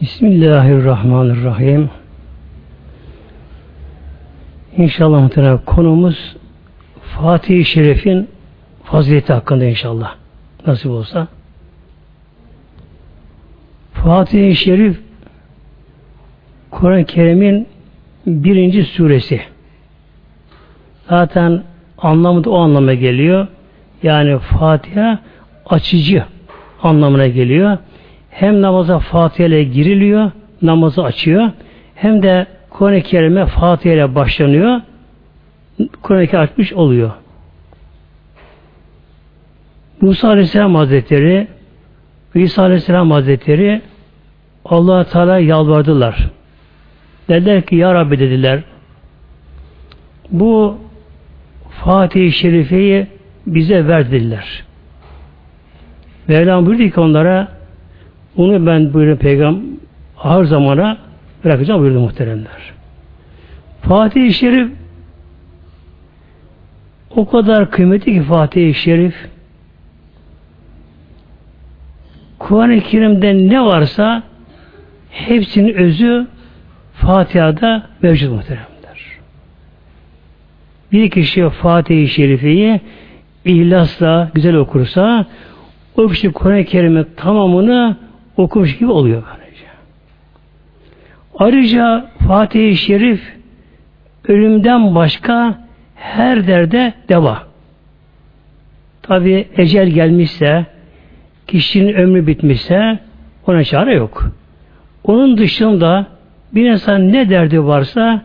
Bismillahirrahmanirrahim. İnşallah muhtemelen konumuz Fatih-i Şerif'in fazileti hakkında inşallah. Nasip olsa. Fatih-i Şerif Kur'an-ı Kerim'in birinci suresi. Zaten anlamı da o anlama geliyor. Yani Fatiha açıcı anlamına geliyor. Hem namaza Fatiha ile giriliyor, namazı açıyor. Hem de Kur'an-ı Kerim'e Fatiha ile başlanıyor. Kur'an-ı Kerim açmış oluyor. Musa Aleyhisselam Hazretleri İsa Aleyhisselam Hazretleri allah Teala yalvardılar. Dediler ki Ya Rabbi dediler bu Fatih-i Şerife'yi bize verdiler. Mevlam buyurdu ki onlara onu ben buyurun peygamber ağır zamana bırakacağım buyurdu muhteremler. Fatih-i Şerif o kadar kıymetli ki Fatih-i Şerif Kur'an-ı Kerim'de ne varsa hepsinin özü Fatiha'da mevcut muhteremler. Bir kişi Fatih-i Şerife'yi ihlasla güzel okursa o kişi Kur'an-ı Kerim'in tamamını okumuş gibi oluyor böylece. Ayrıca Fatih-i Şerif ölümden başka her derde deva. Tabi ecel gelmişse, kişinin ömrü bitmişse ona çare yok. Onun dışında bir insan ne derdi varsa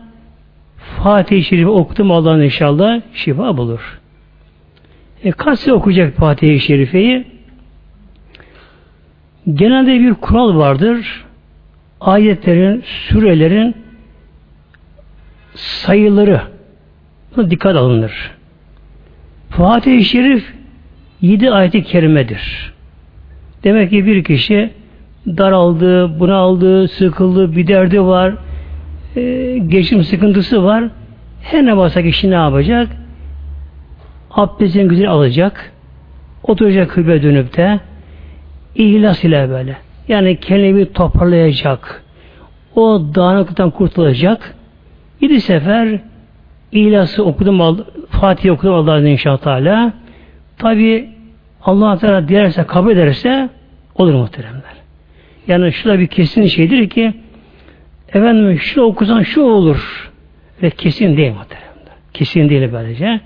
Fatih-i Şerif'i okudum Allah'ın inşallah şifa bulur. E, kaç okuyacak Fatih-i Şerife'yi? Genelde bir kural vardır. Ayetlerin, sürelerin sayıları buna dikkat alınır. Fatih-i Şerif yedi ayeti kerimedir. Demek ki bir kişi daraldı, bunaldı, sıkıldı, bir derdi var, e, geçim sıkıntısı var. Her ne varsa kişi ne yapacak? Abdestini güzel alacak, oturacak kıble dönüp de ihlas ile böyle. Yani kendini toparlayacak. O dağınıklıktan kurtulacak. Bir sefer İhlas'ı okudum, Fatih okudum Allah'ın inşallah Tabi Allah Teala dilerse kabul ederse olur muhteremler. Yani şurada bir kesin şeydir ki efendim şu okusan şu olur. Ve kesin değil muhteremler. Kesin değil böylece.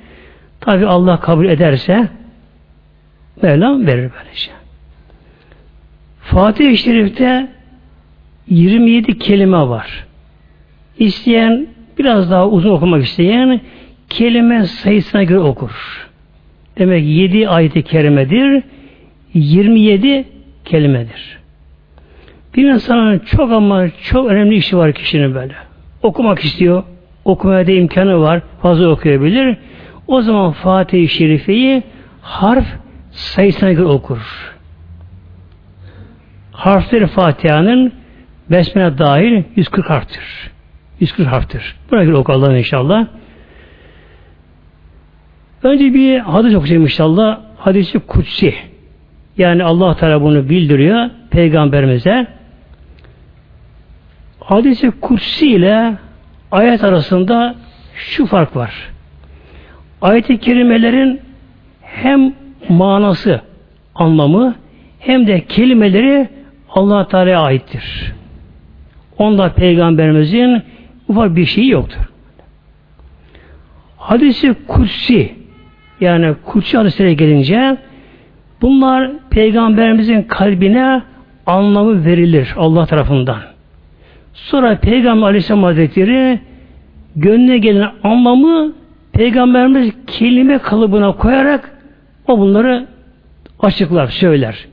Tabi Allah kabul ederse Mevlam verir böylece. Fatih-i Şerif'te 27 kelime var. İsteyen biraz daha uzun okumak isteyen kelime sayısına göre okur. Demek 7 ayet-i kerimedir. 27 kelimedir. Bir insanın çok ama çok önemli işi var kişinin böyle. Okumak istiyor. Okumaya da imkanı var. Fazla okuyabilir. O zaman Fatih-i Şerife'yi harf sayısına göre okur. Harfleri Fatiha'nın Besmele dahil 140 harftir. 140 harftir. Buna göre oku Allah'ın inşallah. Önce bir hadis okuyacağım inşallah. Hadisi kutsi. Yani Allah Teala bunu bildiriyor peygamberimize. Hadisi kutsi ile ayet arasında şu fark var. Ayet-i kerimelerin hem manası, anlamı hem de kelimeleri Allah Teala'ya aittir. Onda peygamberimizin ufak bir şeyi yoktur. Hadisi kutsi yani kutsi hadislere gelince bunlar peygamberimizin kalbine anlamı verilir Allah tarafından. Sonra Peygamber Aleyhisselam Hazretleri gönlüne gelen anlamı Peygamberimiz kelime kalıbına koyarak o bunları açıklar, söyler.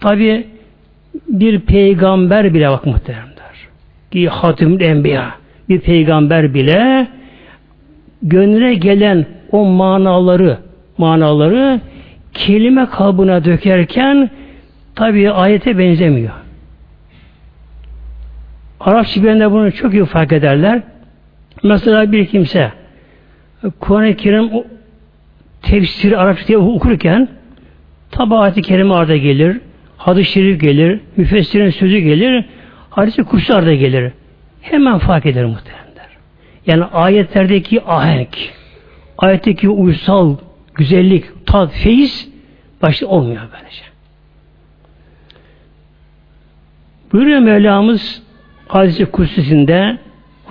Tabi bir peygamber bile bak muhteremler. Ki hatimül enbiya. Bir peygamber bile gönlüne gelen o manaları manaları kelime kabına dökerken tabi ayete benzemiyor. Arapça bilenler bunu çok iyi fark ederler. Mesela bir kimse Kur'an-ı Kerim tefsiri Arapça diye okurken tabi ayet-i kerime arada gelir, hadis-i şerif gelir, müfessirin sözü gelir. Hadisi kuşlar da gelir. Hemen fark eder muhteremler. Yani ayetlerdeki ahenk, ayetteki uysal güzellik, tat, feyiz başta olmuyor böylece. Buyuruyor Mevlamız Hadisi Kursisi'nde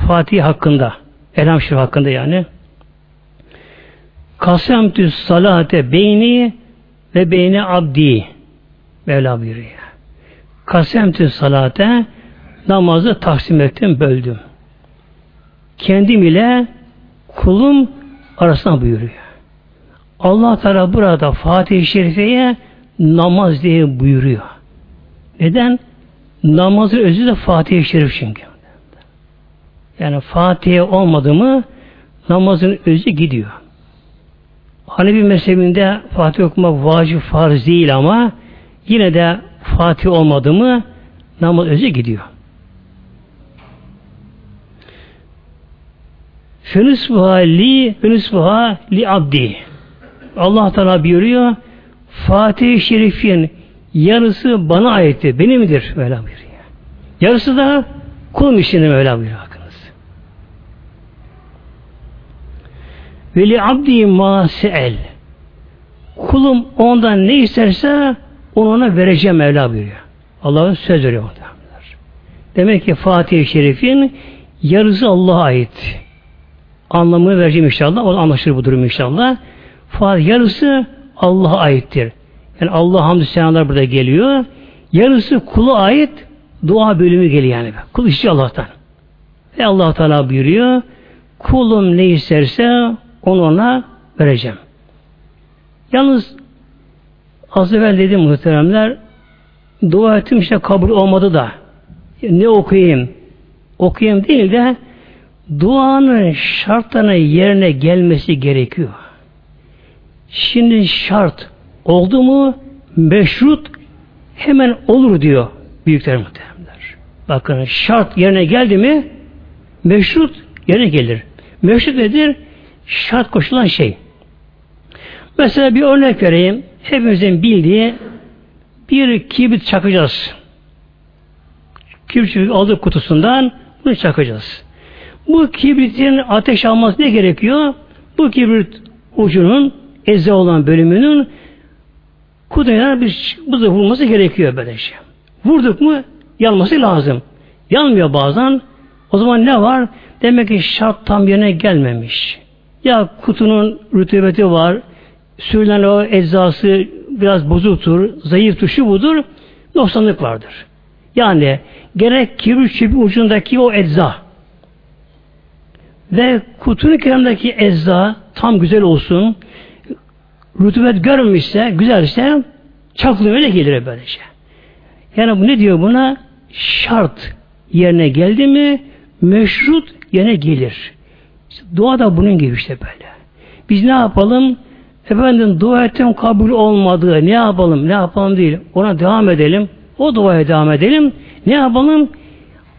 Fatih hakkında, Elham Şerif hakkında yani Kasemtü salate beyni ve beyni abdi Mevla buyuruyor. Kasemtü salate namazı taksim ettim, böldüm. Kendim ile kulum arasına buyuruyor. Allah Teala burada Fatih-i Şerife'ye namaz diye buyuruyor. Neden? Namazın özü de Fatih-i Şerif çünkü. Yani Fatih'e olmadı mı namazın özü gidiyor. Hanefi mezhebinde Fatih okumak vacip farz değil ama yine de Fatih olmadı mı namaz özü gidiyor. Fenüsbuha li fenüsbuha li abdi. Allah Teala buyuruyor Fatih-i Şerif'in yarısı bana aitti. Benimdir. Öyle buyuruyor. Yarısı da kulum işine öyle buyuruyor. Ve li abdi ma se'el. Kulum ondan ne isterse onu ona vereceğim Mevla buyuruyor. Allah'ın söz veriyor. Demek ki Fatih-i Şerif'in yarısı Allah'a ait. Anlamını vereceğim inşallah. O anlaşılır bu durum inşallah. Fatih yarısı Allah'a aittir. Yani Allah hamdü senalar burada geliyor. Yarısı kula ait dua bölümü geliyor yani. Kul işçi Allah'tan. Ve Allah Teala buyuruyor. Kulum ne isterse onu ona vereceğim. Yalnız az evvel dedim muhteremler dua ettim işte kabul olmadı da ne okuyayım okuyayım değil de duanın şartlarına yerine gelmesi gerekiyor. Şimdi şart oldu mu meşrut hemen olur diyor büyükler muhteremler. Bakın şart yerine geldi mi meşrut yerine gelir. Meşrut nedir? şart koşulan şey. Mesela bir örnek vereyim. Hepimizin bildiği bir kibrit çakacağız. Kibrit aldık kutusundan bunu çakacağız. Bu kibritin ateş alması ne gerekiyor? Bu kibrit ucunun eze olan bölümünün kutuya bir buza vurması gerekiyor böylece. Vurduk mu yanması lazım. Yanmıyor bazen. O zaman ne var? Demek ki şart tam yerine gelmemiş. Ya kutunun rütubeti var, sürülen o eczası biraz bozuktur, zayıf tuşu budur, noksanlık vardır. Yani gerek kibrit çipi ucundaki o ecza ve kutunun kenarındaki ecza tam güzel olsun, rutubet görmemişse, güzelse çaklı öyle gelir böylece. Yani bu ne diyor buna? Şart yerine geldi mi meşrut yerine gelir. Dua da bunun gibi işte böyle. Biz ne yapalım? Efendim dua ettim kabul olmadı. Ne yapalım? Ne yapalım değil. Ona devam edelim. O duaya devam edelim. Ne yapalım?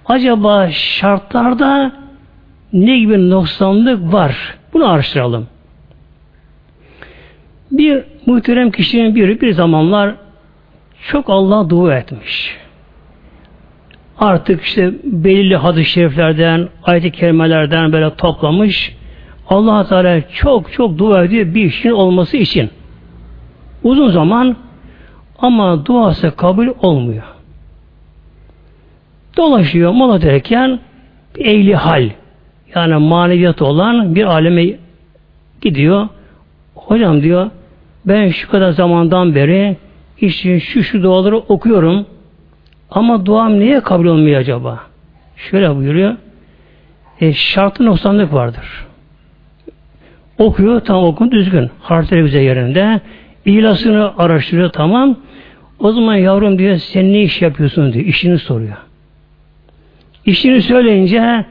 Acaba şartlarda ne gibi noksanlık var? Bunu araştıralım. Bir muhterem kişinin biri bir zamanlar çok Allah'a dua etmiş artık işte belirli hadis-i şeriflerden, ayet-i kerimelerden böyle toplamış. Allah Teala çok çok dua ediyor bir işin olması için. Uzun zaman ama duası kabul olmuyor. Dolaşıyor mola derken ehli hal yani maneviyat olan bir aleme gidiyor. Hocam diyor ben şu kadar zamandan beri işte şu şu duaları okuyorum. Ama duam niye kabul olmuyor acaba? Şöyle buyuruyor. E, şartı noksanlık vardır. Okuyor, tam okun düzgün. Harfleri güzel yerinde. İhlasını araştırıyor, tamam. O zaman yavrum diyor, sen ne iş yapıyorsun diyor. İşini soruyor. İşini söyleyince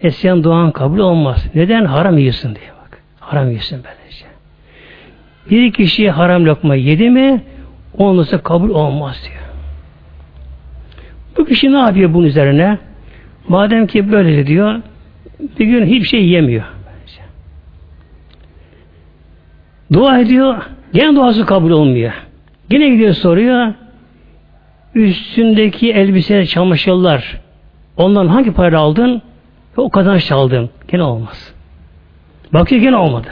e sen duan kabul olmaz. Neden? Haram yiyorsun diye bak. Haram yiyorsun böylece. Bir kişi haram lokma yedi mi onunla kabul olmaz diyor. Bu kişi ne yapıyor bunun üzerine? Madem ki böyle diyor, bir gün hiçbir şey yemiyor. Dua ediyor, gene duası kabul olmuyor. Yine gidiyor soruyor, üstündeki elbise, çamaşırlar ondan hangi para aldın? O kazanç aldın. Gene olmaz. Bakıyor gene olmadı.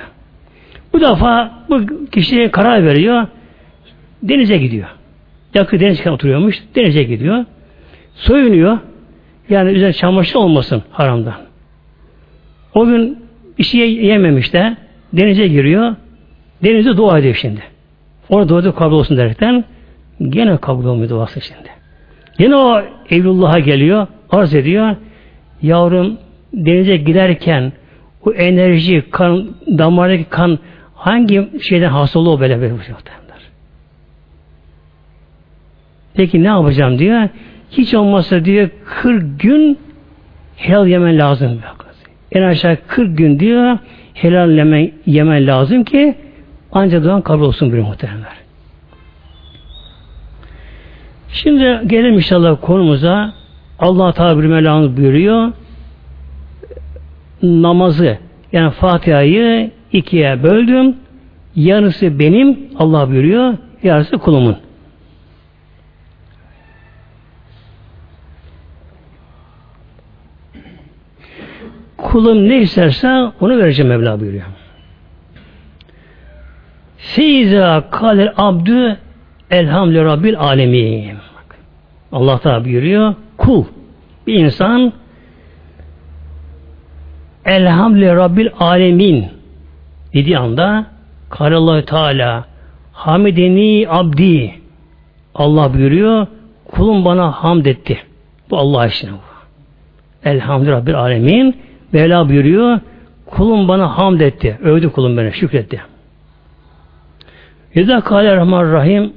Bu defa bu kişi karar veriyor. Denize gidiyor. Yakın deniz oturuyormuş. Denize gidiyor. Soyunuyor. Yani üzerine çamaşır olmasın haramdan. O gün bir şey yememiş de denize giriyor. Denize dua ediyor şimdi. Orada dua kabul olsun derekten gene kabul olmuyor duası şimdi. Yine o Evlullah'a geliyor, arz ediyor. Yavrum denize giderken o enerji, kan, damardaki kan hangi şeyden hasıl o böyle böyle muhtemelenler. Peki ne yapacağım diyor. Hiç olmazsa diyor 40 gün helal yemen lazım. En aşağı 40 gün diyor helal yemen, yemen lazım ki ancak duan kabul olsun bir muhteremler. Şimdi gelelim inşallah konumuza. Allah tabiri melanı buyuruyor. Namazı yani Fatiha'yı ikiye böldüm. Yarısı benim Allah buyuruyor. Yarısı kulumun. Kulum ne isterse onu vereceğim Mevla buyuruyor. Feyza kalel abdü elhamdülillah rabbil alemin. Allah da buyuruyor. Kul bir insan elhamdülillah rabbil alemin dediği anda Karallahu Teala hamideni abdi Allah buyuruyor kulum bana hamd etti. Bu Allah için bu. Elhamdülillah Rabbil Alemin Mevla buyuruyor kulum bana hamd etti. Övdü kulum beni. Şükretti. Yedâ kâle rahman rahim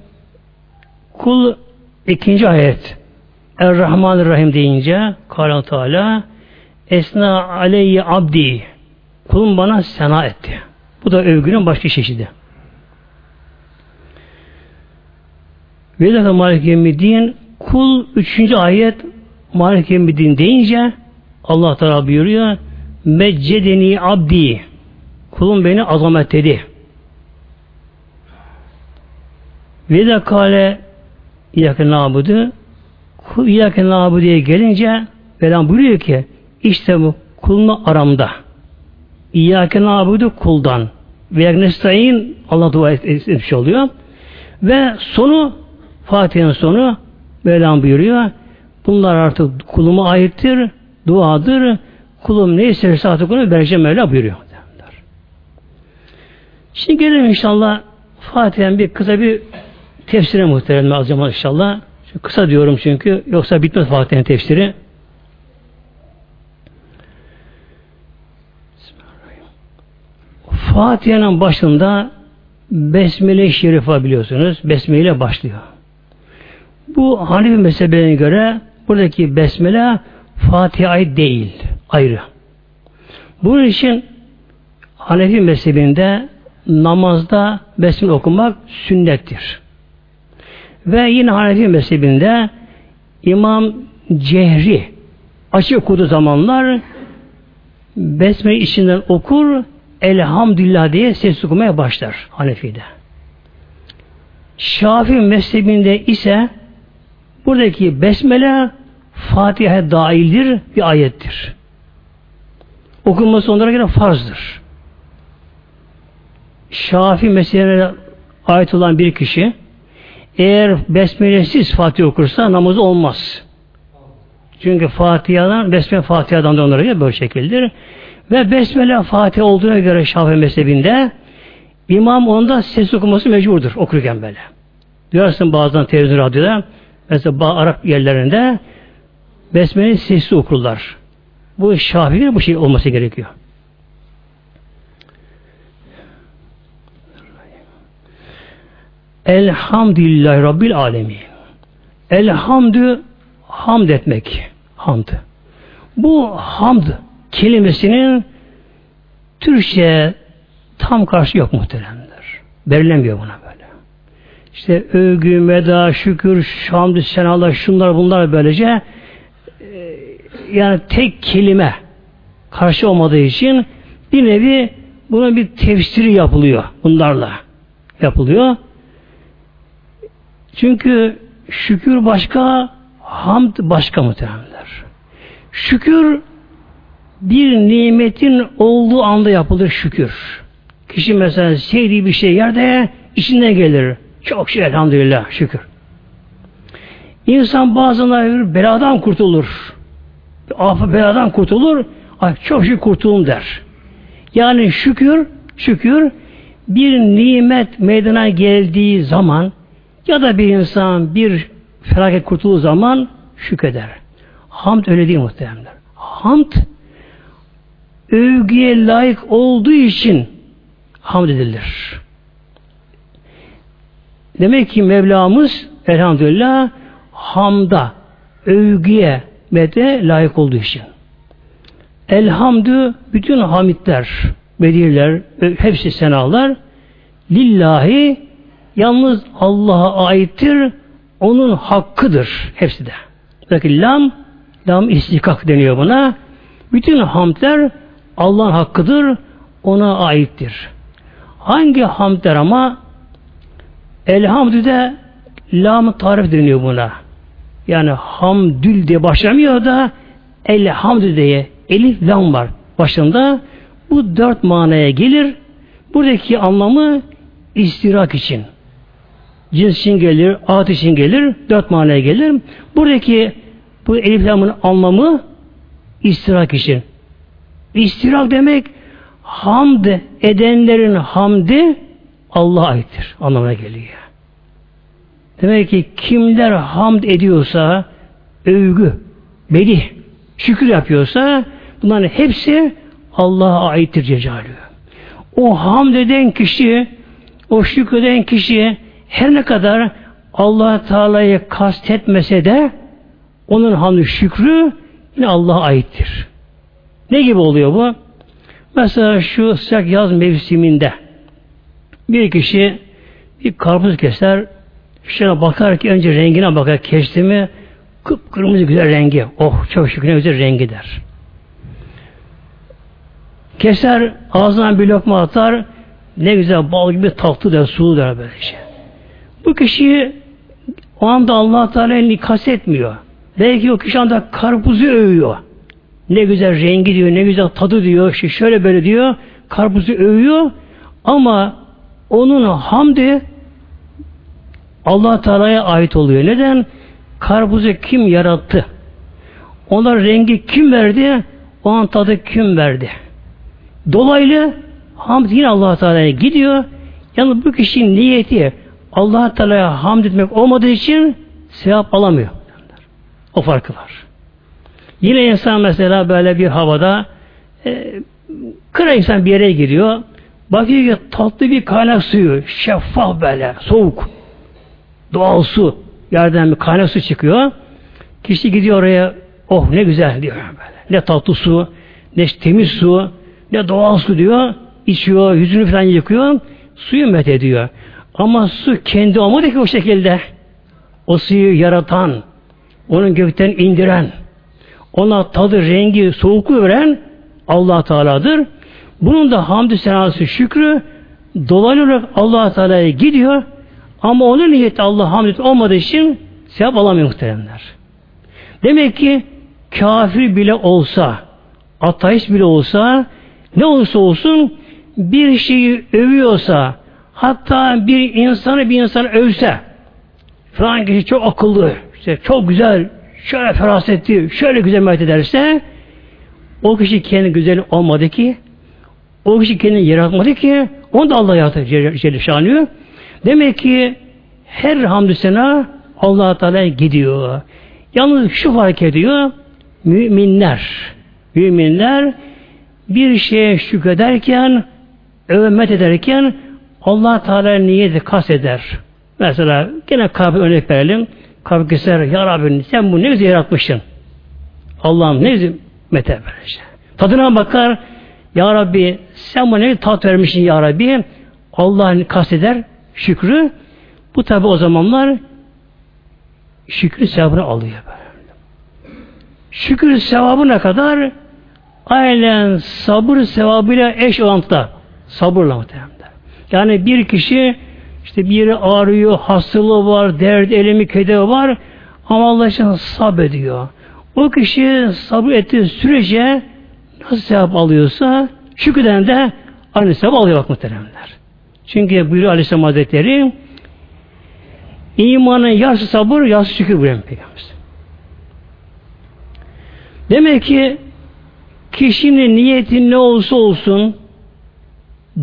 kul ikinci ayet Er-Rahman Rahim deyince Kâle Teala Esna aleyhi abdi kulum bana sena etti. Bu da övgünün başka çeşidi. Vedâ Malik Yemmiddin kul üçüncü ayet Malik Yemmiddin deyince Allah Teala buyuruyor Meccedeni abdi kulum beni azamet dedi. Ve de kale İyyâke nâbudu kul İyyâke nâbudu'ya gelince Velan buyuruyor ki işte bu kulunu aramda. İyyâke nâbudu kuldan. Ve nestaîn Allah dua etmiş oluyor. Ve sonu Fatiha'nın sonu Mevlam buyuruyor. Bunlar artık kuluma aittir, duadır. Kulum ne isterse artık onu vereceğim Mevla buyuruyor. Şimdi gelelim inşallah Fatiha'nın bir kısa bir tefsire muhterem alacağım inşallah. Şimdi kısa diyorum çünkü yoksa bitmez Fatiha'nın tefsiri. Fatiha'nın başında Besmele-i Şerifa biliyorsunuz. Besmele başlıyor. Bu Hanefi mezhebine göre buradaki Besmele Fatiha'yı değil. Ayrı. Bunun için Hanefi mezhebinde namazda Besmele okumak sünnettir. Ve yine Hanefi mezhebinde İmam Cehri açık okuduğu zamanlar Besmele içinden okur Elhamdülillah diye ses okumaya başlar Hanefi'de. Şafii mezhebinde ise buradaki Besmele Fatiha dahildir bir ayettir. Okunması onlara göre farzdır. Şafii mezhebine ait olan bir kişi eğer besmelesiz Fatiha okursa namazı olmaz. Çünkü Fatiha'dan, Besmele Fatiha'dan da onlara göre böyle şekildir. Ve Besmele Fatiha olduğuna göre Şafii mezhebinde imam onda ses okuması mecburdur okurken böyle. Duyarsın bazen televizyon radyoda mesela Arap yerlerinde Besmele sesli okurlar. Bu Şafii'nin bu şey olması gerekiyor. Elhamdülillahi Rabbil Alemin. Elhamdü hamd etmek. Hamd. Bu hamd kelimesinin Türkçe tam karşı yok muhteremler. Verilemiyor buna böyle. İşte övgü, meda, şükür, şamdü, senalar, şunlar bunlar böylece e, yani tek kelime karşı olmadığı için bir nevi buna bir tefsiri yapılıyor bunlarla yapılıyor. Çünkü şükür başka, hamd başka muhtemelenler. Şükür bir nimetin olduğu anda yapılır şükür. Kişi mesela sevdiği bir şey yerde içine gelir. Çok şey elhamdülillah şükür. İnsan bazen beladan kurtulur. Afı beladan kurtulur. Ay çok şükür kurtuldum der. Yani şükür, şükür bir nimet meydana geldiği zaman ya da bir insan bir felaket kurtulduğu zaman şükreder. Hamd öyle değil muhtemelen. Hamd övgüye layık olduğu için hamd edilir. Demek ki Mevlamız elhamdülillah hamda, övgüye mede layık olduğu için. Elhamdü bütün hamitler, bedirler, hepsi senalar lillahi yalnız Allah'a aittir. Onun hakkıdır hepsi de. Buradaki lam, lam istikak deniyor buna. Bütün hamdler Allah'ın hakkıdır. Ona aittir. Hangi hamdler ama elhamdü de lam tarif deniyor buna. Yani hamdül diye başlamıyor da elhamdü diye elif lam var başında. Bu dört manaya gelir. Buradaki anlamı istirak için. Cins için gelir, at için gelir, dört manaya gelir. Buradaki bu elif lamın anlamı istirak için. İstirak demek hamd edenlerin hamdi Allah'a aittir. Anlamına geliyor. Demek ki kimler hamd ediyorsa övgü, bedih, şükür yapıyorsa bunların hepsi Allah'a aittir Cecalü. O hamd eden kişi, o şükreden kişi her ne kadar allah Teala'yı kastetmese de onun hamdü şükrü yine Allah'a aittir. Ne gibi oluyor bu? Mesela şu sıcak yaz mevsiminde bir kişi bir karpuz keser şuna bakar ki önce rengine bakar kesti mi kıpkırmızı güzel rengi. Oh çok şükür ne güzel rengi der. Keser ağzından bir lokma atar ne güzel bal gibi tatlı der, sulu der böyle şey. Bu kişi o anda allah Teala'yı kastetmiyor. Belki o kişi anda karpuzu övüyor. Ne güzel rengi diyor, ne güzel tadı diyor, işte şöyle böyle diyor. Karpuzu övüyor ama onun hamdi allah Teala'ya ait oluyor. Neden? Karpuzu kim yarattı? Ona rengi kim verdi? O an tadı kim verdi? Dolaylı hamd yine allah Teala'ya gidiyor. Yani bu kişinin niyeti allah Teala'ya hamd etmek olmadığı için sevap alamıyor. O farkı var. Yine insan mesela böyle bir havada e, kıra insan bir yere giriyor. Bakıyor ki tatlı bir kaynak suyu. Şeffaf böyle. Soğuk. Doğal su. Yerden bir kaynak su çıkıyor. Kişi gidiyor oraya. Oh ne güzel diyor böyle. Ne tatlı su. Ne temiz su. Ne doğal su diyor. İçiyor. Yüzünü falan yıkıyor. Suyu met ediyor. Ama su kendi olmadı ki o şekilde. O suyu yaratan, onun gökten indiren, ona tadı, rengi, soğukluğu veren allah Teala'dır. Bunun da hamdü senası şükrü dolaylı olarak allah Teala'ya gidiyor ama onun niyeti Allah hamd olmadığı için sevap alamıyor muhteremler. Demek ki kafir bile olsa, ateist bile olsa, ne olursa olsun bir şeyi övüyorsa, hatta bir insanı bir insan övse, falan kişi çok akıllı, işte çok güzel, şöyle ferasetli, şöyle güzel medet ederse o kişi kendi güzel olmadı ki o kişi kendini yaratmadı ki onu da Allah yarattı Celle. Demek ki her hamdü sena allah Teala gidiyor. Yalnız şu fark ediyor müminler müminler bir şeye şükrederken övmet ederken allah Teala niyeti kas eder. Mesela gene kabir örnek verelim. Kabir keser, Ya Rabbi sen bunu ne güzel yaratmışsın. Allah'ım ne güzel mete verecek. Tadına bakar, Ya Rabbi sen bana ne tat vermişsin Ya Rabbi. Allah'ın kasteder şükrü. Bu tabi o zamanlar şükrü sevabını alıyor böyle. Şükür sevabına kadar aynen sabır sevabıyla eş orantıda. Sabırla muhtemelen. Yani bir kişi İşte bir yeri ağrıyor, hastalığı var, dert, elemi, keder var. Ama Allah için sabrediyor. O kişi sabır ettiği sürece nasıl sevap alıyorsa şükreden de aynı sevap alıyor bak muhteremler. Çünkü buyuruyor Aleyhisselam Hazretleri imanın yarısı sabır, yarısı şükür buyuruyor Peygamber. Demek ki kişinin niyeti ne olsa olsun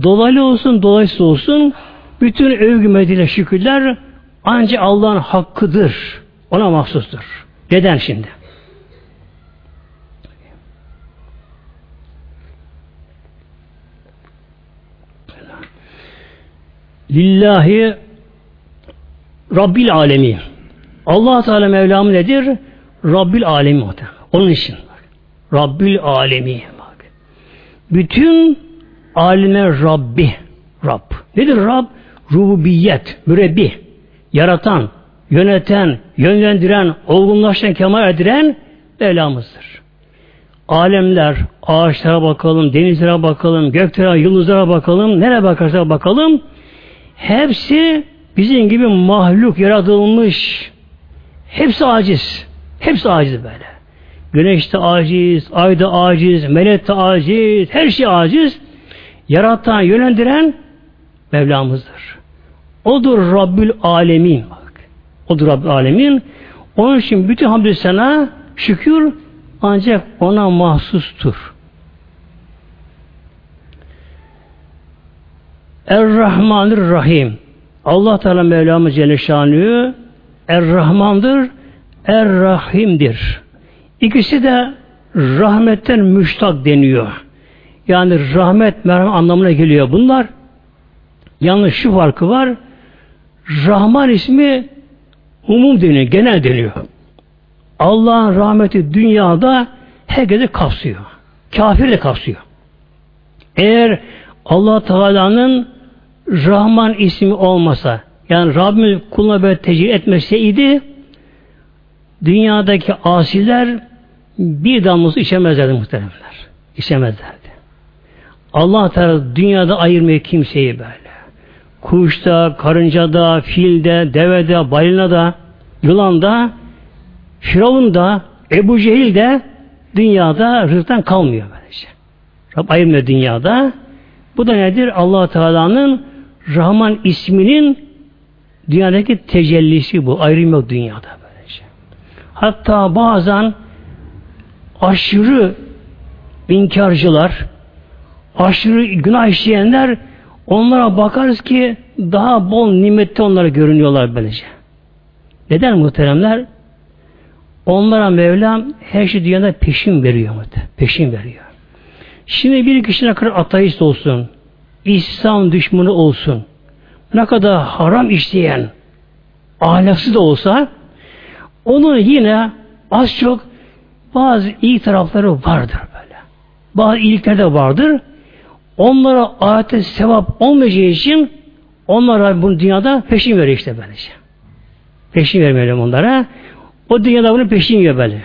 dolaylı olsun, dolaysız olsun bütün övgü medine şükürler ancak Allah'ın hakkıdır. Ona mahsustur. Neden şimdi? Lillahi Rabbil alemi. Allah Teala Mevlam nedir? Rabbil alemi. Onun için. Rabbil alemi. Bütün alime Rabbi. Rab. Nedir Rab? Rububiyet, mürebbi. Yaratan, yöneten, yönlendiren, olgunlaştıran, kemal ediren Mevlamızdır. Alemler, ağaçlara bakalım, denizlere bakalım, göklere, yıldızlara bakalım, nereye bakarsak bakalım, hepsi bizim gibi mahluk, yaratılmış. Hepsi aciz. Hepsi aciz böyle. Güneşte aciz, ayda aciz, melekte aciz, her şey aciz. Yaratan, yönlendiren Mevlamızdır. Odur Rabbül Alemin. Bak. Odur Rabbül Alemin. Onun için bütün hamdü sana şükür ancak ona mahsustur. Er-Rahmanir Rahim. Allah Teala Mevlamız Celle Şanlı Er-Rahmandır, Er-Rahim'dir. İkisi de rahmetten müştak deniyor. Yani rahmet, merhamet anlamına geliyor bunlar. Yalnız şu farkı var. Rahman ismi umum deniyor, genel deniyor. Allah'ın rahmeti dünyada herkese kapsıyor. Kafir de kapsıyor. Eğer Allah Teala'nın Rahman ismi olmasa, yani Rabbimiz kuluna böyle tecrübe etmeseydi, dünyadaki asiler bir damlası içemezlerdi muhteremler. İçemezlerdi. Allah Teala dünyada ayırmıyor kimseyi böyle. Kuşta, karıncada, filde, devede, balinada, yılanda, Firavun Ebu Cehil de dünyada rızıktan kalmıyor böylece. Rab ayırmıyor dünyada. Bu da nedir? allah Teala'nın Rahman isminin dünyadaki tecellisi bu. Ayrım yok dünyada böylece. Hatta bazen aşırı inkarcılar, aşırı günah işleyenler onlara bakarız ki daha bol nimette onlara görünüyorlar böylece. Neden muhteremler? Onlara Mevlam her şey dünyada peşin veriyor. Peşin veriyor. Şimdi bir kişi ne kadar ateist olsun, İslam düşmanı olsun, ne kadar haram işleyen, ahlaksız da olsa, onun yine az çok bazı iyi tarafları vardır böyle. Bazı iyilikler de vardır. Onlara ayette sevap olmayacağı için onlara bu dünyada peşin veriyor işte böylece. Peşin vermeyelim onlara. O dünyada bunu peşin yiyor böyle.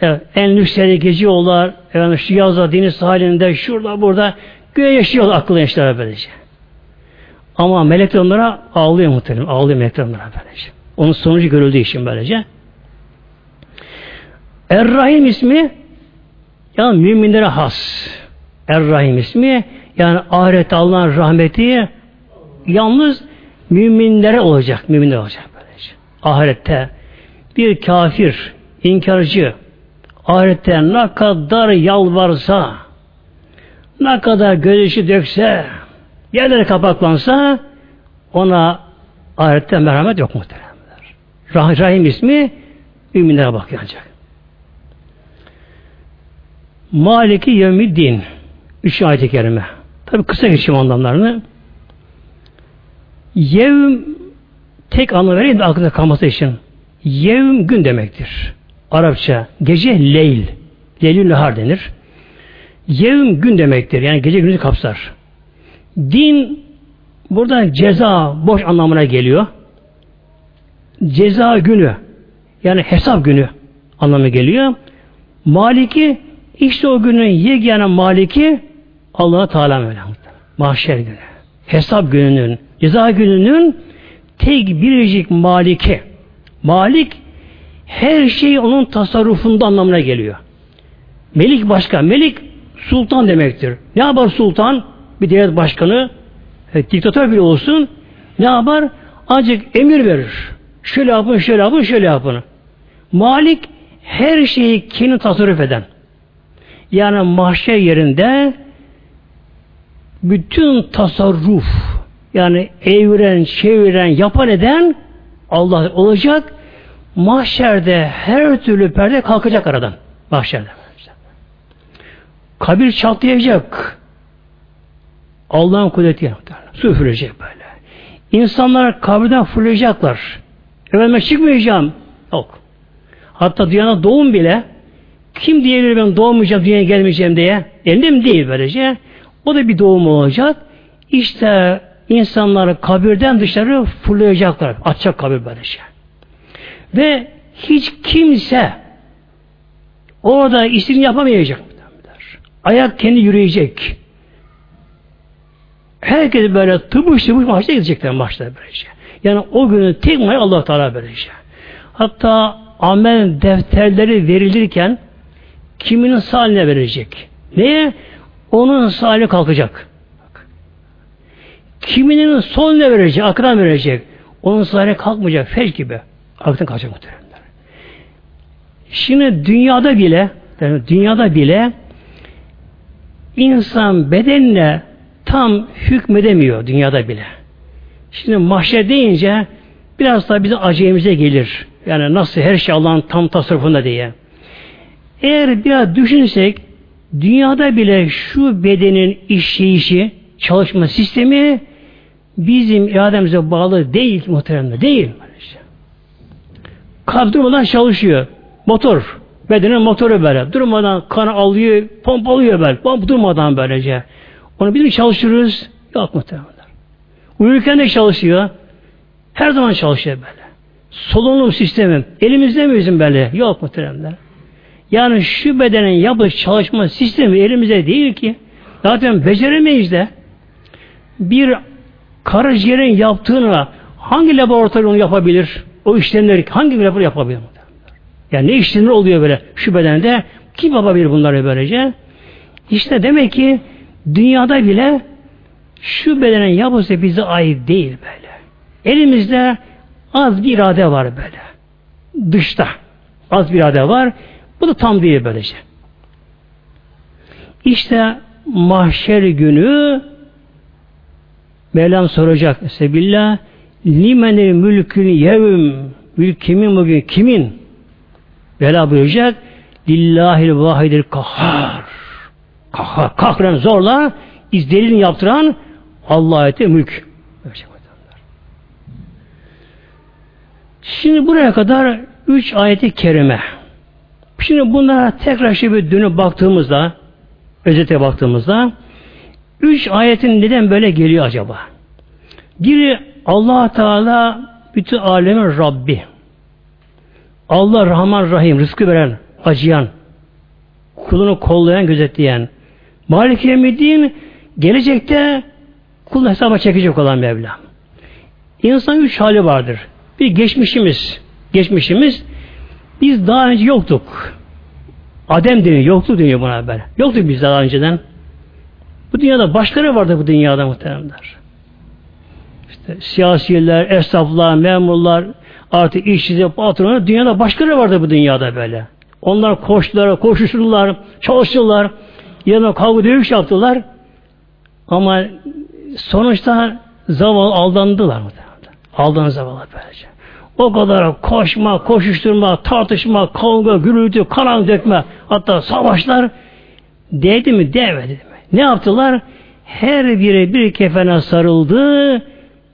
Evet, en lüks yerde geziyorlar. Yani şu yazda deniz halinde şurada burada göğe yaşıyorlar akıllı yaşlar böylece. Ama melekler onlara ağlıyor muhtemelen. Ağlıyor melekler onlara böylece. Onun sonucu görüldüğü için böylece. Er-Rahim ismi yani müminlere has. Er-Rahim ismi yani ahirette Allah'ın rahmeti yalnız müminlere olacak. Müminler olacak böylece. Ahirette bir kafir, inkarcı ahirette ne kadar yalvarsa ne kadar gözyaşı dökse yerlere kapaklansa ona ahirette merhamet yok muhteremler. Rahim ismi müminlere bakıyor ancak. Maliki yevmi din. Üç ayet-i kerime. Tabi kısa geçeyim anlamlarını. Yevm tek anlamı vereyim de aklında kalması için. Yevm gün demektir. Arapça gece leyl. Leylül nehar denir. Yevm gün demektir. Yani gece gündüzü kapsar. Din burada ceza boş anlamına geliyor. Ceza günü yani hesap günü anlamı geliyor. Maliki işte o günün yegane maliki Allah Teala Mevlam'dır. Mahşer günü. Hesap gününün, Ceza gününün tek biricik maliki. Malik her şey onun tasarrufunda anlamına geliyor. Melik başka. Melik sultan demektir. Ne yapar sultan? Bir devlet başkanı, e, diktatör bile olsun ne yapar? Ancak emir verir. Şöyle yapın, şöyle yapın, şöyle yapın. Malik her şeyi kendi tasarruf eden. Yani mahşer yerinde bütün tasarruf yani evren, çeviren, yapan eden Allah olacak. Mahşerde her türlü perde kalkacak aradan. Mahşerde. Kabir çatlayacak. Allah'ın kudreti su üfürecek böyle. İnsanlar kabirden fırlayacaklar. Efendime çıkmayacağım. Yok. Hatta dünyada doğum bile kim diyebilir ben doğmayacağım, dünyaya gelmeyeceğim diye. Elinde değil böylece. O da bir doğum olacak. İşte insanları kabirden dışarı fırlayacaklar. Açacak kabir böylece. Ve hiç kimse orada istediğini yapamayacak. Ayak kendi yürüyecek. Herkes böyle tıbış tıbış maçta gidecekler maçta böylece. Yani o günü tek may Allah Teala böylece. Hatta amel defterleri verilirken kiminin saline verecek. Neye? Onun saline kalkacak. Kiminin soluna verecek, akran verecek. Onun saline kalkmayacak. Felç gibi. Akran kalkacak muhtemelen. Şimdi dünyada bile yani dünyada bile insan bedenine tam hükmedemiyor dünyada bile. Şimdi mahşer deyince biraz da bize acemize gelir. Yani nasıl her şey Allah'ın tam tasarrufunda diye. Eğer biraz düşünsek dünyada bile şu bedenin işleyişi, çalışma sistemi bizim irademize bağlı değil muhtemelen değil. Kalp durmadan çalışıyor. Motor. Bedenin motoru böyle. Durmadan kan alıyor, pompalıyor böyle. Pomp durmadan böylece. Onu biz mi çalıştırıyoruz? Yok muhtemelen. Uyurken de çalışıyor. Her zaman çalışıyor böyle. Solunum sistemi. Elimizde mi bizim böyle? Yok muhtemelen. Yani şu bedenin yapış çalışma sistemi elimizde değil ki. Zaten beceremeyiz de. Bir karaciğerin yaptığını hangi laboratuvar onu yapabilir? O işlemleri hangi laboratuvar yapabilir? Yani ne işlemler oluyor böyle şu bedende? Kim yapabilir bunları böylece? İşte demek ki dünyada bile şu bedenin yapısı bize ait değil böyle. Elimizde az bir irade var böyle. Dışta az bir irade var. Bu da tam değil böylece. İşte mahşer günü Mevlam soracak Sebillah limenil mülkün yevm mülk kimin bugün kimin Bela buyuracak lillahil vahidil kahhar kahhar kahren zorla izdelini yaptıran Allah'a ait mülk. Şimdi buraya kadar üç ayeti kerime. Şimdi bunlara tekrar bir dönüp baktığımızda özete baktığımızda üç ayetin neden böyle geliyor acaba? Biri allah Teala bütün alemin Rabbi. Allah Rahman Rahim, rızkı veren, acıyan, kulunu kollayan, gözetleyen. Malik Yemiddin gelecekte kul hesaba çekecek olan Mevla. İnsan üç hali vardır. Bir geçmişimiz, geçmişimiz biz daha önce yoktuk. Adem deniyor, yoktu deniyor buna böyle. Yoktuk biz daha önceden. Bu dünyada başkaları vardı bu dünyada muhteremler. İşte siyasiler, esnaflar, memurlar, artık işçiler, patronlar, dünyada başkaları vardı bu dünyada böyle. Onlar koştular, koşuşturdular, çalıştılar, yanına kavga dövüş yaptılar. Ama sonuçta zavallı aldandılar mı? Aldan zavallı böylece. O kadar koşma, koşuşturma, tartışma, kavga, gürültü, karan dökme, hatta savaşlar değdi mi? Değmedi mi? Ne yaptılar? Her biri bir kefene sarıldı,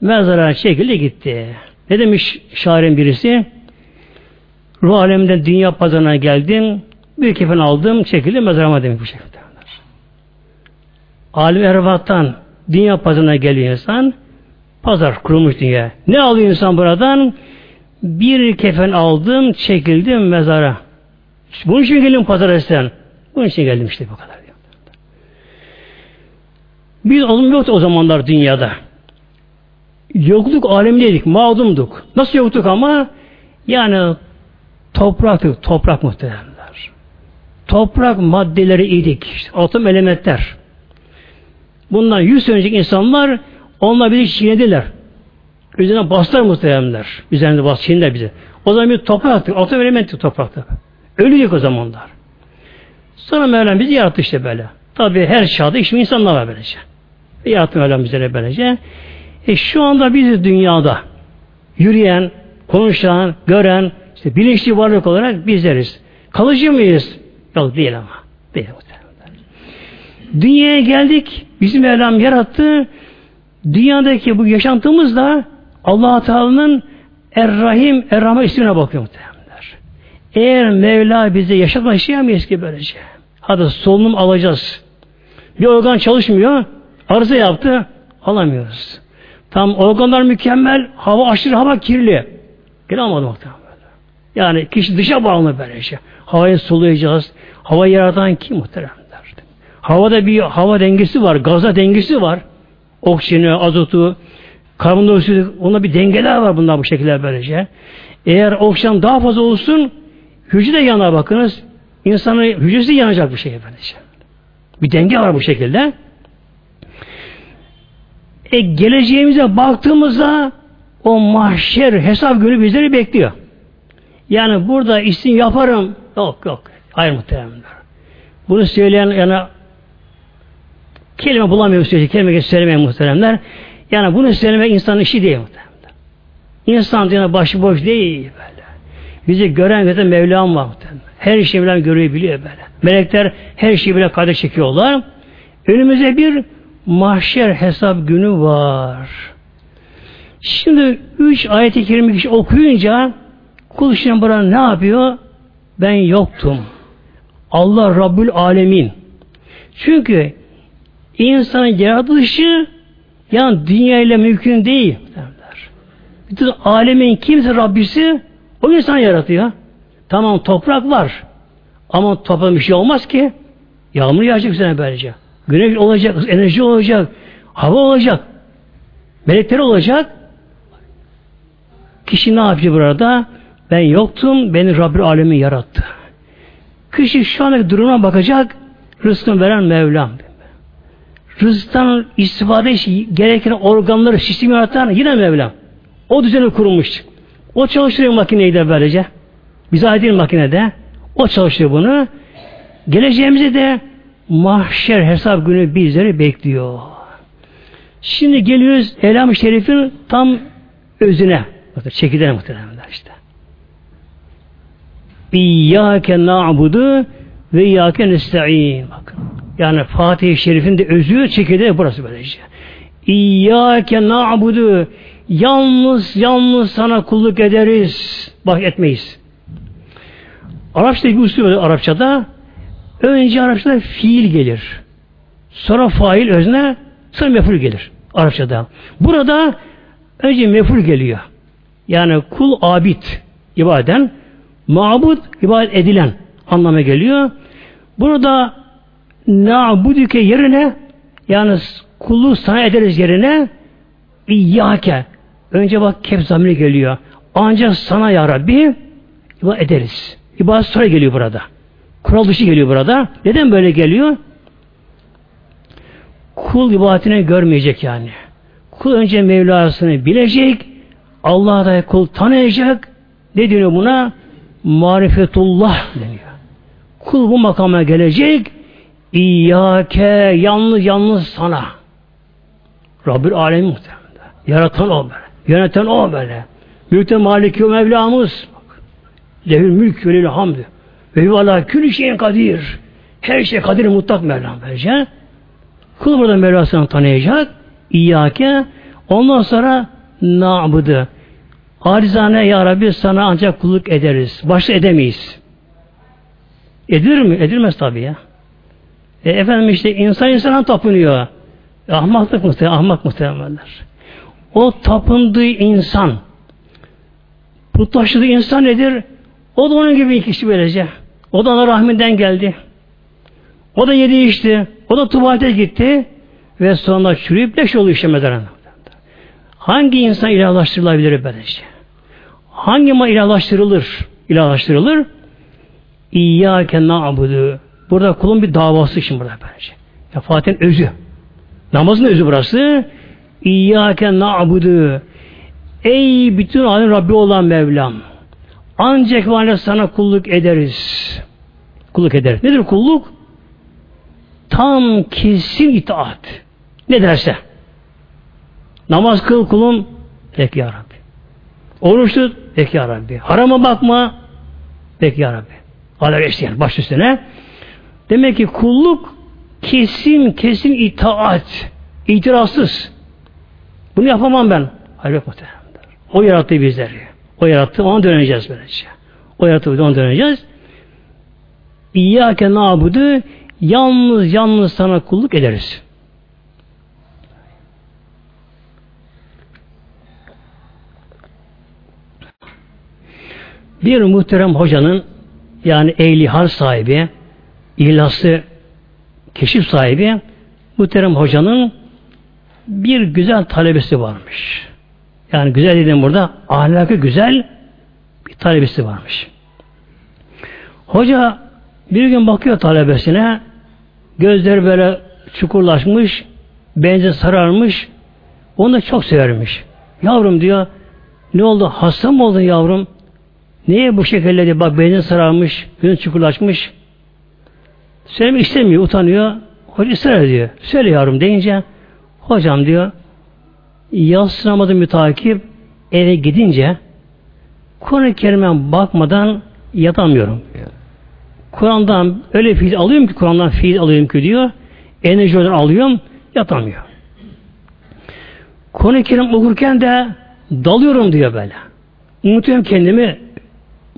mezara çekildi gitti. Ne demiş şairin birisi? Ruh aleminde dünya pazarına geldim, bir kefen aldım, çekildim mezarıma demiş bu şekilde. Alim ervattan dünya pazarına geliyor insan, pazar kurulmuş dünya. Ne alıyor insan buradan? Bir kefen aldım, çekildim mezara. İşte bunun için geldim pazara sen. Bunun için geldim işte bu kadar. Bir olum yoktu o zamanlar dünyada. yokluk alemindeydik, mağdumduk. Nasıl yoktuk ama? Yani topraktık, toprak muhtemelenler. Toprak maddeleri idik. İşte atom elementler. Bundan yüz önceki insanlar onlar bizi çiğnediler. Üzerine bastılar muhteremler. Üzerinde bas çiğnediler bizi. O zaman bir topraktık. Atom elementi toprakta. Ölüydük o zamanlar. Sonra Mevlam bizi yarattı işte böyle. Tabi her çağda işte insanlar var böylece. Yarattı Mevlam bizlere böylece. E şu anda biz dünyada yürüyen, konuşan, gören, işte bilinçli varlık olarak bizleriz. Kalıcı mıyız? Yok değil ama. Değil Dünyaya geldik. Bizim Mevlam yarattı. Dünyadaki bu yaşantımız da allah Teala'nın Er-Rahim, Er-Rahman ismine bakıyor muhtemelenler. Eğer Mevla bize yaşatma yaşayamayız ki böylece. Hadi solunum alacağız. Bir organ çalışmıyor. Arıza yaptı. Alamıyoruz. Tam organlar mükemmel. Hava aşırı hava kirli. Gene almadı muhtemelen. Yani kişi dışa bağlı böylece. Havayı soluyacağız. Hava yaratan kim muhteremler? Havada bir hava dengesi var. Gaza dengesi var. Oksijeni, azotu, karbondioksit ona bir dengeler var bunlar bu şekilde böylece. Eğer oksijen daha fazla olsun hücre de yanar bakınız. İnsanın hücresi yanacak bu şey böylece. Bir denge var bu şekilde. E geleceğimize baktığımızda o mahşer hesap günü bizleri bekliyor. Yani burada isim yaparım. Yok yok. Hayır muhtemelen. Bunu söyleyen yani kelime bulamıyor sürece kelime söylemeyen muhteremler. Yani bunu söylemek insanın işi değil muhteremler. İnsan diye başıboş değil böyle. Bizi gören gören Mevlam var muhteremler. Her şeyi bilen görüyor biliyor böyle. Melekler her şeyi bile kayda çekiyorlar. Önümüzde bir mahşer hesap günü var. Şimdi üç ayet-i kerime kişi okuyunca kul şimdi bana ne yapıyor? Ben yoktum. Allah Rabbül Alemin. Çünkü insanın yaratılışı yani dünya ile mümkün değil. Bütün alemin kimse Rabbisi o insan yaratıyor. Tamam toprak var. Ama toprağın bir şey olmaz ki. Yağmur yağacak üzerine böylece. Güneş olacak, enerji olacak, hava olacak, melekler olacak. Kişi ne yapıyor burada? Ben yoktum, beni Rabbül Alemi yarattı. Kişi şu andaki duruma bakacak, rızkını veren Mevlam. Rızıktan istifade için gereken organları, sistemi yaratan yine Mevlam. O düzeni kurmuş. O çalıştırıyor makineyi de böylece. Bize ait makinede. O çalışıyor bunu. Geleceğimizi de mahşer hesap günü bizleri bekliyor. Şimdi geliyoruz Elam-ı Şerif'in tam özüne. Çekidene muhtemelen işte. İyyâke na'budu ve iyyâke nesta'in. Bakın. Yani Fatih-i Şerif'in de özü çekirdeği burası böylece. İyyâke na'budu yalnız yalnız sana kulluk ederiz. Bak etmeyiz. Arapçada bir usul Arapçada önce Arapçada fiil gelir. Sonra fail özne sonra meful gelir. Arapçada. Burada önce meful geliyor. Yani kul abid ibaden mabud ibadet edilen anlama geliyor. Burada na'buduke yerine yani kulluğu sana ederiz yerine İyyâke önce bak kef zamiri geliyor. Ancak sana ya Rabbi ibadet ederiz. İbadet sonra geliyor burada. Kural dışı geliyor burada. Neden böyle geliyor? Kul ibadetini görmeyecek yani. Kul önce Mevlasını bilecek, Allah'a da kul tanıyacak. Ne diyor buna? Marifetullah deniyor. Kul bu makama gelecek, İyyâke yalnız yalnız sana. Rabbül Alem muhtemelen. Yaratan o böyle. Yöneten o böyle. Mülkte maliki o Mevlamız. Lehül mülk ve lehül hamd. Ve huvala külü şeyin kadir. Her şey kadir mutlak Mevlam böylece. Kul burada Mevlasını tanıyacak. İyyâke. Ondan sonra na'budu. Arizane ya Rabbi sana ancak kulluk ederiz. Başta edemeyiz. Edilir mi? Edilmez tabii ya. E, efendim işte insan insana tapınıyor. E, ahmaklık muhtemelen, ahmak muhtemelenler. O tapındığı insan, putlaştığı insan nedir? O da onun gibi bir kişi böylece. O da ana rahminden geldi. O da yedi içti. O da tuvalete gitti. Ve sonra çürüyüp leş oldu işte mezarına. hangi insan ilahlaştırılabilir böylece? Hangi ma ilahlaştırılır? İlahlaştırılır. İyyâke na'budu. Burada kulun bir davası için burada bence. Ya Fatih'in özü. Namazın özü burası. İyyâke na'budu. Ey bütün alem Rabbi olan Mevlam. Ancak ve sana kulluk ederiz. Kulluk ederiz. Nedir kulluk? Tam kesin itaat. Ne derse. Namaz kıl kulum. Peki ya Rabbi. Oruç tut. Peki ya Rabbi. Harama bakma. Peki ya Rabbi. Alev eşleyen baş üstüne. Demek ki kulluk kesin kesin itaat. İtirazsız. Bunu yapamam ben. Hayır yok. O yarattı bizleri. O yarattı, ona döneceğiz böylece. O yarattı, ona döneceğiz. İyyâke nâbudu yalnız yalnız sana kulluk ederiz. Bir muhterem hocanın yani ehli hal sahibi, ihlaslı keşif sahibi muhterem hocanın bir güzel talebesi varmış. Yani güzel dedim burada ahlakı güzel bir talebesi varmış. Hoca bir gün bakıyor talebesine gözleri böyle çukurlaşmış benzi sararmış onu da çok severmiş. Yavrum diyor ne oldu hasta mı oldun yavrum? Niye bu şekilde diyor bak benzin sararmış gözün çukurlaşmış söylemek istemiyor utanıyor. Hoca ısrar ediyor. Söyle yavrum deyince hocam diyor yatsınamadı mütakip eve gidince Kur'an-ı Kerim'e bakmadan yatamıyorum. Kur'an'dan öyle fiil alıyorum ki Kur'an'dan fiil alıyorum ki diyor. Enerji oradan alıyorum. Yatamıyor. Kur'an-ı Kerim okurken de dalıyorum diyor böyle. Unutuyorum kendimi.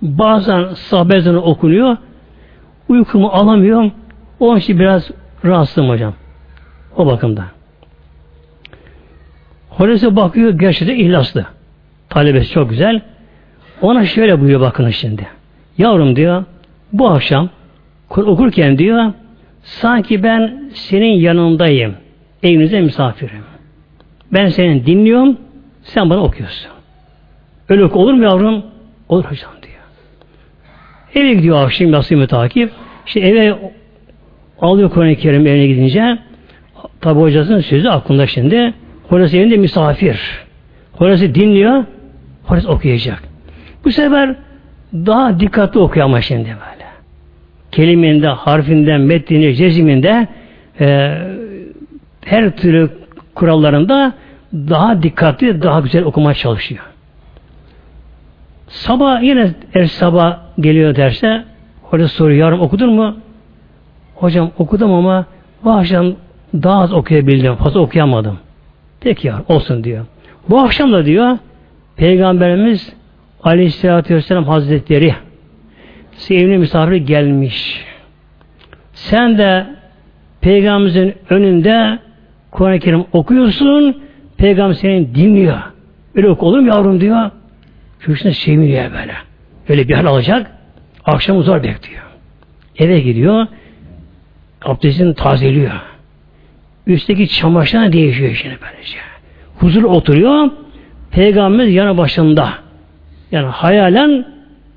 Bazen sahabe okunuyor. Uykumu alamıyorum. Onun için biraz rahatsızım hocam. O bakımdan. Hocası bakıyor gerçekten ihlaslı. Talebesi çok güzel. Ona şöyle buyuruyor bakın şimdi. Yavrum diyor bu akşam okurken diyor sanki ben senin yanındayım. Evinize misafirim. Ben seni dinliyorum. Sen bana okuyorsun. Öyle oku olur mu yavrum? Olur hocam diyor. Eve gidiyor akşam yasıyı takip. İşte eve alıyor Kur'an-ı Kerim evine gidince tabi hocasının sözü aklında şimdi Hocası evinde misafir. Hocası dinliyor, hocası okuyacak. Bu sefer daha dikkatli okuyor ama şimdi böyle. Keliminde, harfinden, metninde, ceziminde e, her türlü kurallarında daha dikkatli, daha güzel okumaya çalışıyor. Sabah yine er sabah geliyor derse hoca soruyor yarım okudun mu? Hocam okudum ama bu akşam daha az okuyabildim. Fazla okuyamadım. Peki ya olsun diyor. Bu akşam da diyor Peygamberimiz Aleyhisselatü Vesselam Hazretleri sevimli misafir gelmiş. Sen de Peygamberimizin önünde Kur'an-ı Kerim okuyorsun Peygamber seni dinliyor. Öyle oku olur mu yavrum diyor. Çocuğuna seviniyor böyle. Öyle bir hal alacak. Akşam uzar bekliyor. Eve gidiyor. Abdestini tazeliyor. Üstteki çamaşırına değişiyor şimdi böylece. Huzur oturuyor. Peygamberimiz yanı başında. Yani hayalen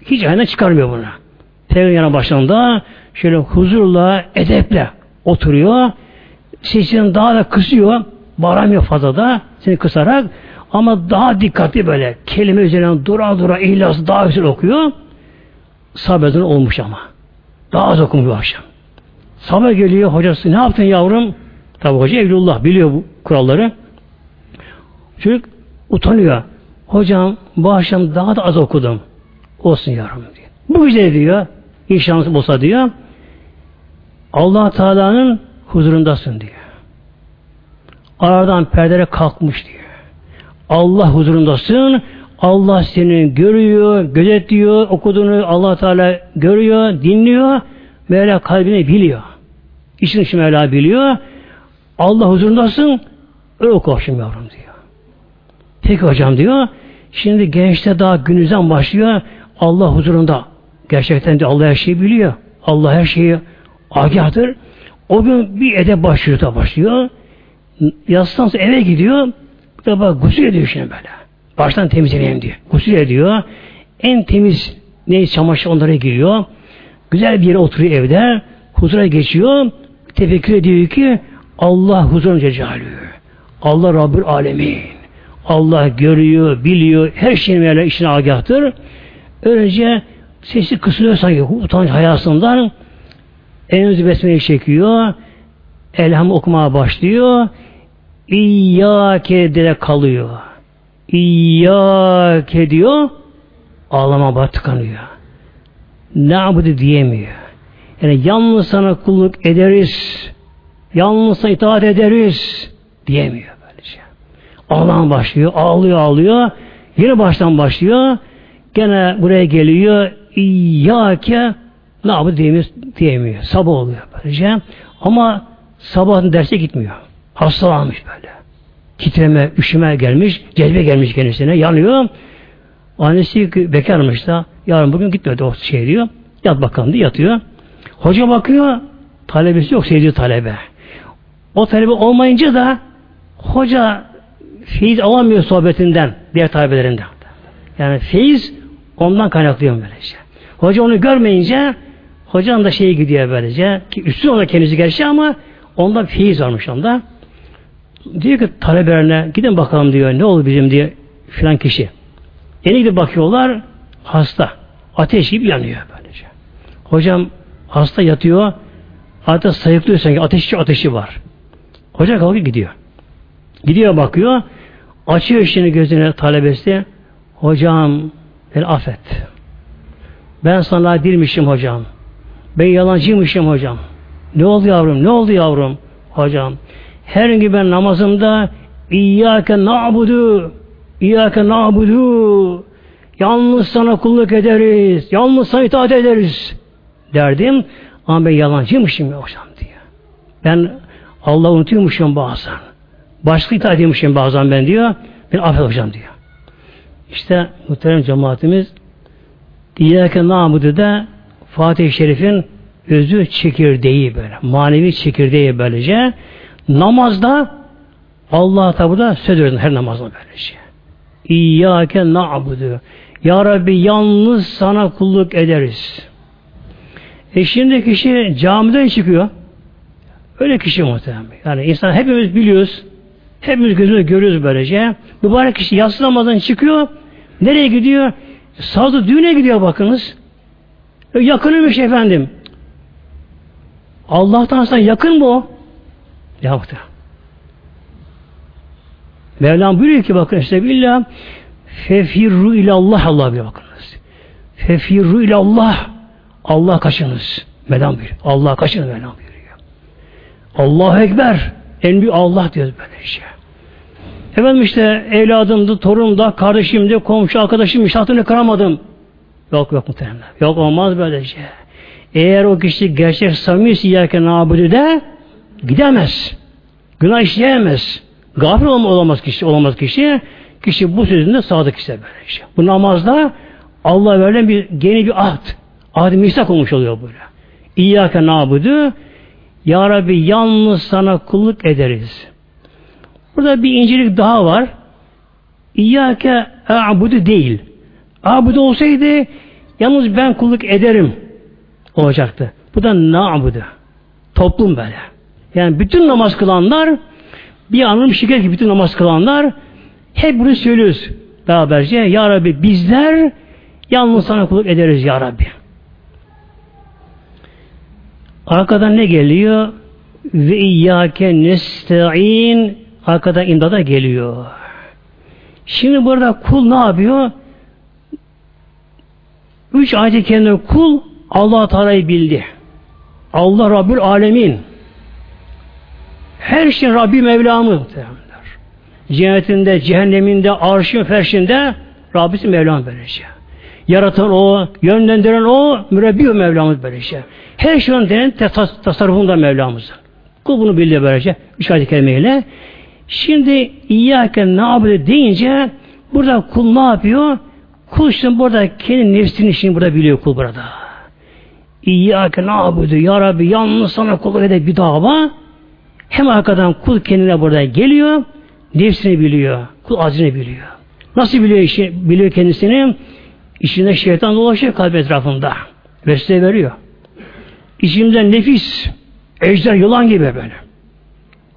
hiç aynen çıkarmıyor bunu. Peygamber yanı başında şöyle huzurla, edeple oturuyor. Sesini daha da kısıyor. Bağıramıyor fazla da seni kısarak ama daha dikkatli böyle kelime üzerine dura dura ihlas daha güzel okuyor. Sabredin olmuş ama. Daha az okumuş bu akşam. Sabah geliyor hocası ne yaptın yavrum? Tabi hoca Evlullah biliyor bu kuralları. Çocuk utanıyor. Hocam bu akşam daha da az okudum. Olsun yavrum diyor. Bu güzel diyor. İnşallah olsa diyor. allah Teala'nın huzurundasın diyor. Aradan perdere kalkmış diyor. Allah huzurundasın. Allah seni görüyor, gözetliyor, okuduğunu allah Teala görüyor, dinliyor. Mevla kalbini biliyor. İçin için Mevla biliyor. Allah huzurundasın öyle oku akşam yavrum diyor. Peki hocam diyor. Şimdi gençte daha günüzden başlıyor. Allah huzurunda. Gerçekten de Allah her şeyi biliyor. Allah her şeyi agahtır. O gün bir edep başlıyor da başlıyor. Yastan eve gidiyor. Bak gusül ediyor şimdi böyle. Baştan temizleneyim diyor. Gusül ediyor. En temiz ne çamaşır onlara giriyor. Güzel bir yere oturuyor evde. Huzura geçiyor. Tefekkür ediyor ki Allah huzurun cecalü. Allah Rabbül Alemin. Allah görüyor, biliyor, her şeyin böyle işine agahtır. Önce sesi kısılıyor sanki utanç hayasından. Elinizi besmele çekiyor. Elham okumaya başlıyor. İyyâke de kalıyor. İyyâke diyor. Ağlama bak tıkanıyor. Ne abudu diyemiyor. Yani yalnız sana kulluk ederiz. Yalnız sana itaat ederiz. Diyemiyor böylece. Ağlama başlıyor. Ağlıyor ağlıyor. Yine baştan başlıyor. Gene buraya geliyor. İyyâke ne yapı diyemiyor, diyemiyor. Sabah oluyor böylece. Ama sabahın derse gitmiyor. Hastalanmış böyle. Titreme, üşüme gelmiş, cezbe gelmiş kendisine, yanıyor. Annesi bekarmış da, yarın bugün gitmedi o şey diyor. Yat bakalım diye yatıyor. Hoca bakıyor, talebesi yok, sevdiği talebe. O talebe olmayınca da hoca feyiz alamıyor sohbetinden, diğer talebelerinden. Yani feyiz ondan kaynaklıyor böylece. Hoca onu görmeyince hocanın da şeyi gidiyor böylece ki üstü ona kendisi gerçi ama onda feyiz varmış onda. Diyor ki talebelerine gidin bakalım diyor ne oldu bizim diye filan kişi. Yeni gidip bakıyorlar hasta. Ateş gibi yanıyor böylece. Hocam hasta yatıyor. Artık sayıklıyor sanki ateşi ateşi var. Hoca kalkıp gidiyor. Gidiyor bakıyor. Açıyor işini gözüne talebesi. Hocam beni affet. Ben sana dirmişim hocam. Ben yalancıymışım hocam. Ne oldu yavrum? Ne oldu yavrum? Hocam. Her gün ben namazımda İyyâke na'budu İyyâke na'budu Yalnız sana kulluk ederiz. Yalnız sana itaat ederiz. Derdim. Ama ben yalancıymışım ya hocam diye. Ben Allah unutuyormuşum bazen. Başka itaat ediyormuşum bazen ben diyor. Ben affet hocam diyor. İşte muhterem cemaatimiz İyyâke na'budu da Fatih-i Şerif'in özü çekirdeği böyle. Manevi çekirdeği böylece. Namazda Allah tabi söz verir her namazda böylece. İyyâke na'budu. Ya Rabbi yalnız sana kulluk ederiz. E şimdi kişi camiden çıkıyor. Öyle kişi muhtemelen. Yani insan hepimiz biliyoruz. Hepimiz gözümüzde görüyoruz böylece. Mübarek kişi yatsı namazdan çıkıyor. Nereye gidiyor? Sazı düğüne gidiyor bakınız. E, yakınmış efendim. Allah'tan sana yakın mı o? Ya muhtemelen. Mevlam buyuruyor ki bakın işte billah fefirru ilallah Allah bir bakınız. Fefirru ilallah Allah kaçınız. Mevlam buyuruyor. Allah kaçınız Mevlam buyuruyor. Allahu Ekber. En büyük Allah diyoruz böyle şey. Efendim işte evladımdı, torunumda, kardeşimdi, komşu, arkadaşım, şartını kıramadım. Yok yok muhtemelen. Yok olmaz böyle şey. Eğer o kişi gerçek samimi siyerken abudu de gidemez. Günah işleyemez. Gafil olamaz kişi, olamaz kişi. Kişi bu sözünde sadık ise böyle şey. Bu namazda Allah verilen bir yeni bir ahd. Ahd-i misak olmuş oluyor böyle. İyyâke nabudu Ya Rabbi yalnız sana kulluk ederiz. Burada bir incelik daha var. İyyâke a'budu değil. Abudu olsaydı yalnız ben kulluk ederim olacaktı. Bu da na'budu. Toplum böyle. Yani bütün namaz kılanlar bir anlam şirket gibi bütün namaz kılanlar hep bunu söylüyoruz beraberce. Ya Rabbi bizler yalnız sana kulluk ederiz Ya Rabbi. Arkadan ne geliyor? Ve iyyâke nesta'in arkadan imdada geliyor. Şimdi burada kul ne yapıyor? Üç ayet kendine kul Allah Teala'yı bildi. Allah Rabbül Alemin. Her şey Rabbi Mevlamı. Cennetinde, cehenneminde, arşın, ferşinde Rabbisi Mevlam böylece. Yaratan o, yönlendiren o, mürebbi o Mevlamız böylece. Her şeyin denen tas tasarrufunda Mevlamızın. Kul bunu bildi böylece. Üç ayet kelimeyle. Şimdi İyyâke nâbudu deyince burada kul ne yapıyor? Kul şimdi burada kendi nefsini şimdi burada biliyor kul burada. İyyâke nâbudu Ya Rabbi yalnız sana kulluk ede bir dava. Hem arkadan kul kendine burada geliyor. Nefsini biliyor. Kul acını biliyor. Nasıl biliyor işi, biliyor kendisini? İçinde şeytan dolaşıyor kalp etrafında. Vesile veriyor. İçimde nefis, ejder yılan gibi böyle.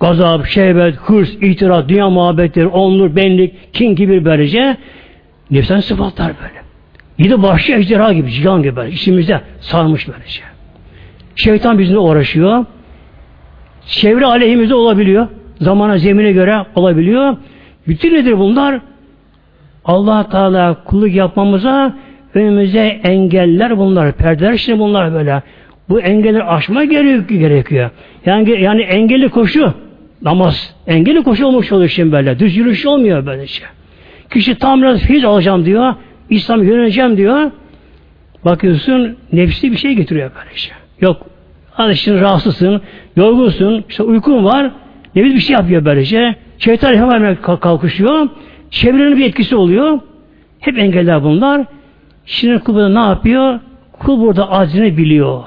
Gazap, şehvet, hırs, itiraz, dünya muhabbetleri, onluk, benlik, kin gibi böylece nefsen sıfatlar böyle. Yedi başlı ejderha gibi, cihan gibi böyle. İçimizde sarmış böylece. Şeytan bizimle uğraşıyor. Çevre aleyhimizde olabiliyor. Zamana, zemine göre olabiliyor. Bütün nedir bunlar? Allah Teala kulluk yapmamıza önümüze engeller bunlar. Perdeler şimdi bunlar böyle. Bu engelleri aşma gerekiyor. Yani, yani engelli koşu namaz. Engelli koşu olmuş oluyor şimdi böyle. Düz yürüyüş olmuyor böyle şey. Kişi tam biraz fiiz alacağım diyor. İslam yöneleceğim diyor. Bakıyorsun nefsi bir şey getiriyor böyle şey. Yok Alışın rahatsızsın, yorgunsun, işte uykun var. Nefis bir şey yapıyor böylece. Şeytan hemen kalkışıyor. Çevrenin bir etkisi oluyor. Hep engeller bunlar. Şimdi kul burada ne yapıyor? Kul burada acını biliyor.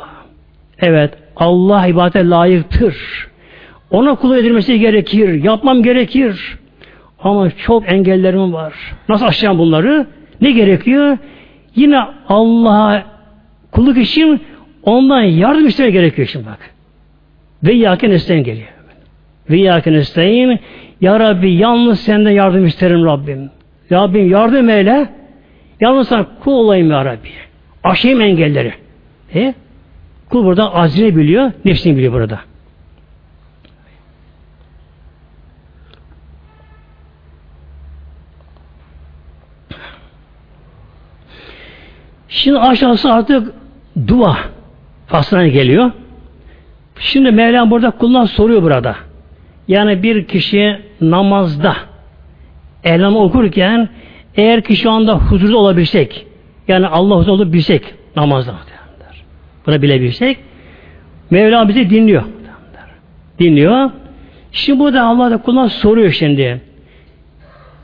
Evet, Allah ibadete layıktır. Ona kul edilmesi gerekir. Yapmam gerekir. Ama çok engellerim var. Nasıl aşacağım bunları? Ne gerekiyor? Yine Allah'a kulluk için ondan yardım istemeye gerekiyor şimdi bak. Ve yakin isteyin geliyor. Ve yakin isteyin. Ya Rabbi yalnız senden yardım isterim Rabbim. Rabbim yardım eyle. Yalnız sana kul olayım ya Rabbi. Aşayım engelleri. E? Kul burada azini biliyor, nefsini biliyor burada. Şimdi aşağısı artık dua faslına geliyor. Şimdi Mevlam burada kullan soruyor burada. Yani bir kişi namazda elam okurken eğer ki şu anda huzurda olabilsek yani Allah huzurda olup bilsek namazda bunu bilebilsek Mevla bizi dinliyor. Dinliyor. Şimdi burada Allah da kuluna soruyor şimdi.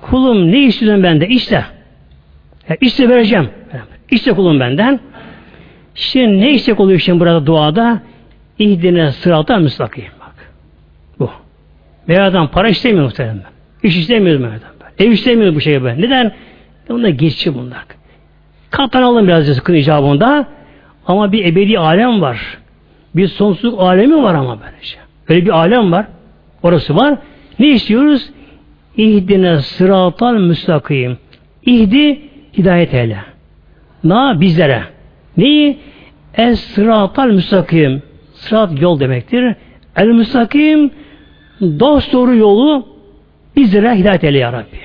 Kulum ne istiyorsun bende? İşte. Ya işte vereceğim. İşte kulum benden. Şimdi ne istek oluyor şimdi burada duada? İhdine sırata müstakim. Mevla'dan para istemiyor muhtemelen. İş istemiyoruz Mevla'dan. Ev istemiyoruz bu şeye ben. Neden? Bunlar geçici bunlar. Katlanalım biraz rızkın icabında. Ama bir ebedi alem var. Bir sonsuzluk alemi var ama böylece. Böyle bir alem var. Orası var. Ne istiyoruz? İhdine sıratal müstakim. İhdi hidayet eyle. Na bizlere. Neyi? Es sıratal müstakim. Sırat yol demektir. El müstakim dost doğru yolu bizlere hidayet eyle ya Rabbi.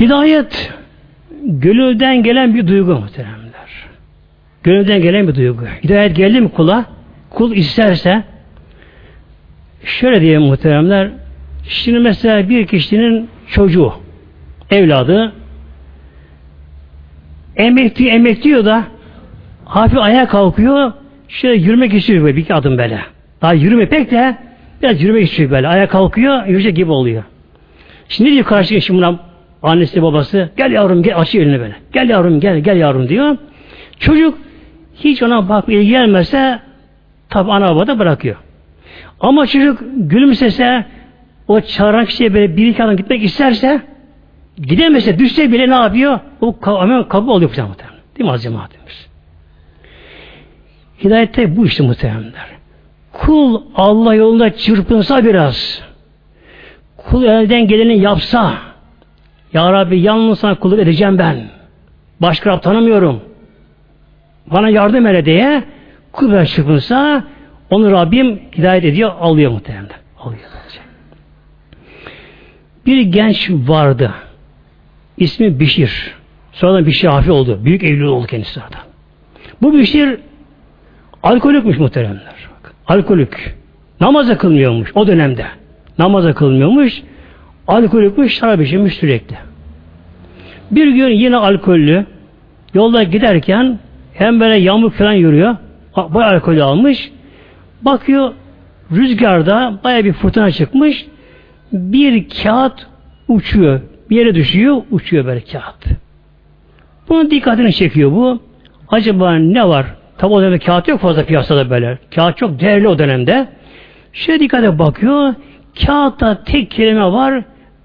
Hidayet gönülden gelen bir duygu muhteremler. Gönülden gelen bir duygu. Hidayet geldi mi kula? Kul isterse şöyle diye muhteremler şimdi mesela bir kişinin çocuğu evladı emekli emekliyor da hafif ayağa kalkıyor şöyle yürümek istiyor bir iki adım böyle. Daha yürüme pek de biraz yürümek istiyor böyle. Ayağa kalkıyor yürüyecek gibi oluyor. Şimdi diyor karşı şimdi buna annesi babası gel yavrum gel açıyor elini böyle. Gel yavrum gel gel yavrum diyor. Çocuk hiç ona bak ilgilenmezse tabi ana baba da bırakıyor. Ama çocuk gülümsese o çağıran kişiye böyle bir iki adım gitmek isterse gidemese düşse bile ne yapıyor? O hemen kabul oluyor muhtemelen. Değil mi az cemaatimiz? Hidayette bu işte muhtemelenler. Kul Allah yolunda çırpınsa biraz kul elden geleni yapsa Ya Rabbi yalnız sana kulluk edeceğim ben. Başka Rab tanımıyorum bana yardım ede diye kul çıkınsa onu Rabbim hidayet ediyor, alıyor muhtemelen. Alıyor. Bir genç vardı. İsmi Bişir. Sonradan Bişir Hafi oldu. Büyük evli oldu kendisi zaten. Bu Bişir alkolikmiş muhteremler. Alkolik. Namaza kılmıyormuş o dönemde. Namaza kılmıyormuş. Alkolikmiş, şarap içmiş sürekli. Bir gün yine alkollü yolda giderken hem böyle yağmur falan yürüyor. Bayağı alkol almış. Bakıyor rüzgarda baya bir fırtına çıkmış. Bir kağıt uçuyor. Bir yere düşüyor, uçuyor böyle kağıt. Bunun dikkatini çekiyor bu. Acaba ne var? Tabi o dönemde kağıt yok fazla piyasada böyle. Kağıt çok değerli o dönemde. Şöyle dikkate bakıyor. kağıtta tek kelime var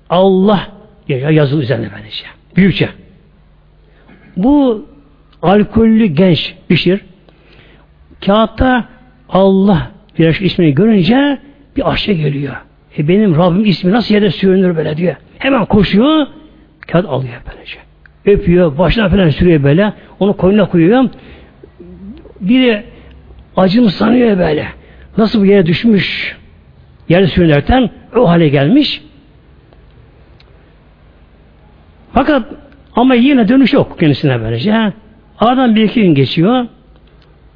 Allah yazılı üzerine böylece. Büyükçe. Bu alkollü genç Bişir kağıtta Allah bir ismini görünce bir aşağı geliyor. E benim Rabbim ismi nasıl yerde sürünür böyle diyor. Hemen koşuyor, kağıt alıyor böylece. Öpüyor, başına falan sürüyor böyle. Onu koynuna koyuyor. Biri acım sanıyor böyle. Nasıl bu yere düşmüş, yerde sürünerken o hale gelmiş. Fakat ama yine dönüş yok kendisine böylece. Aradan bir iki gün geçiyor.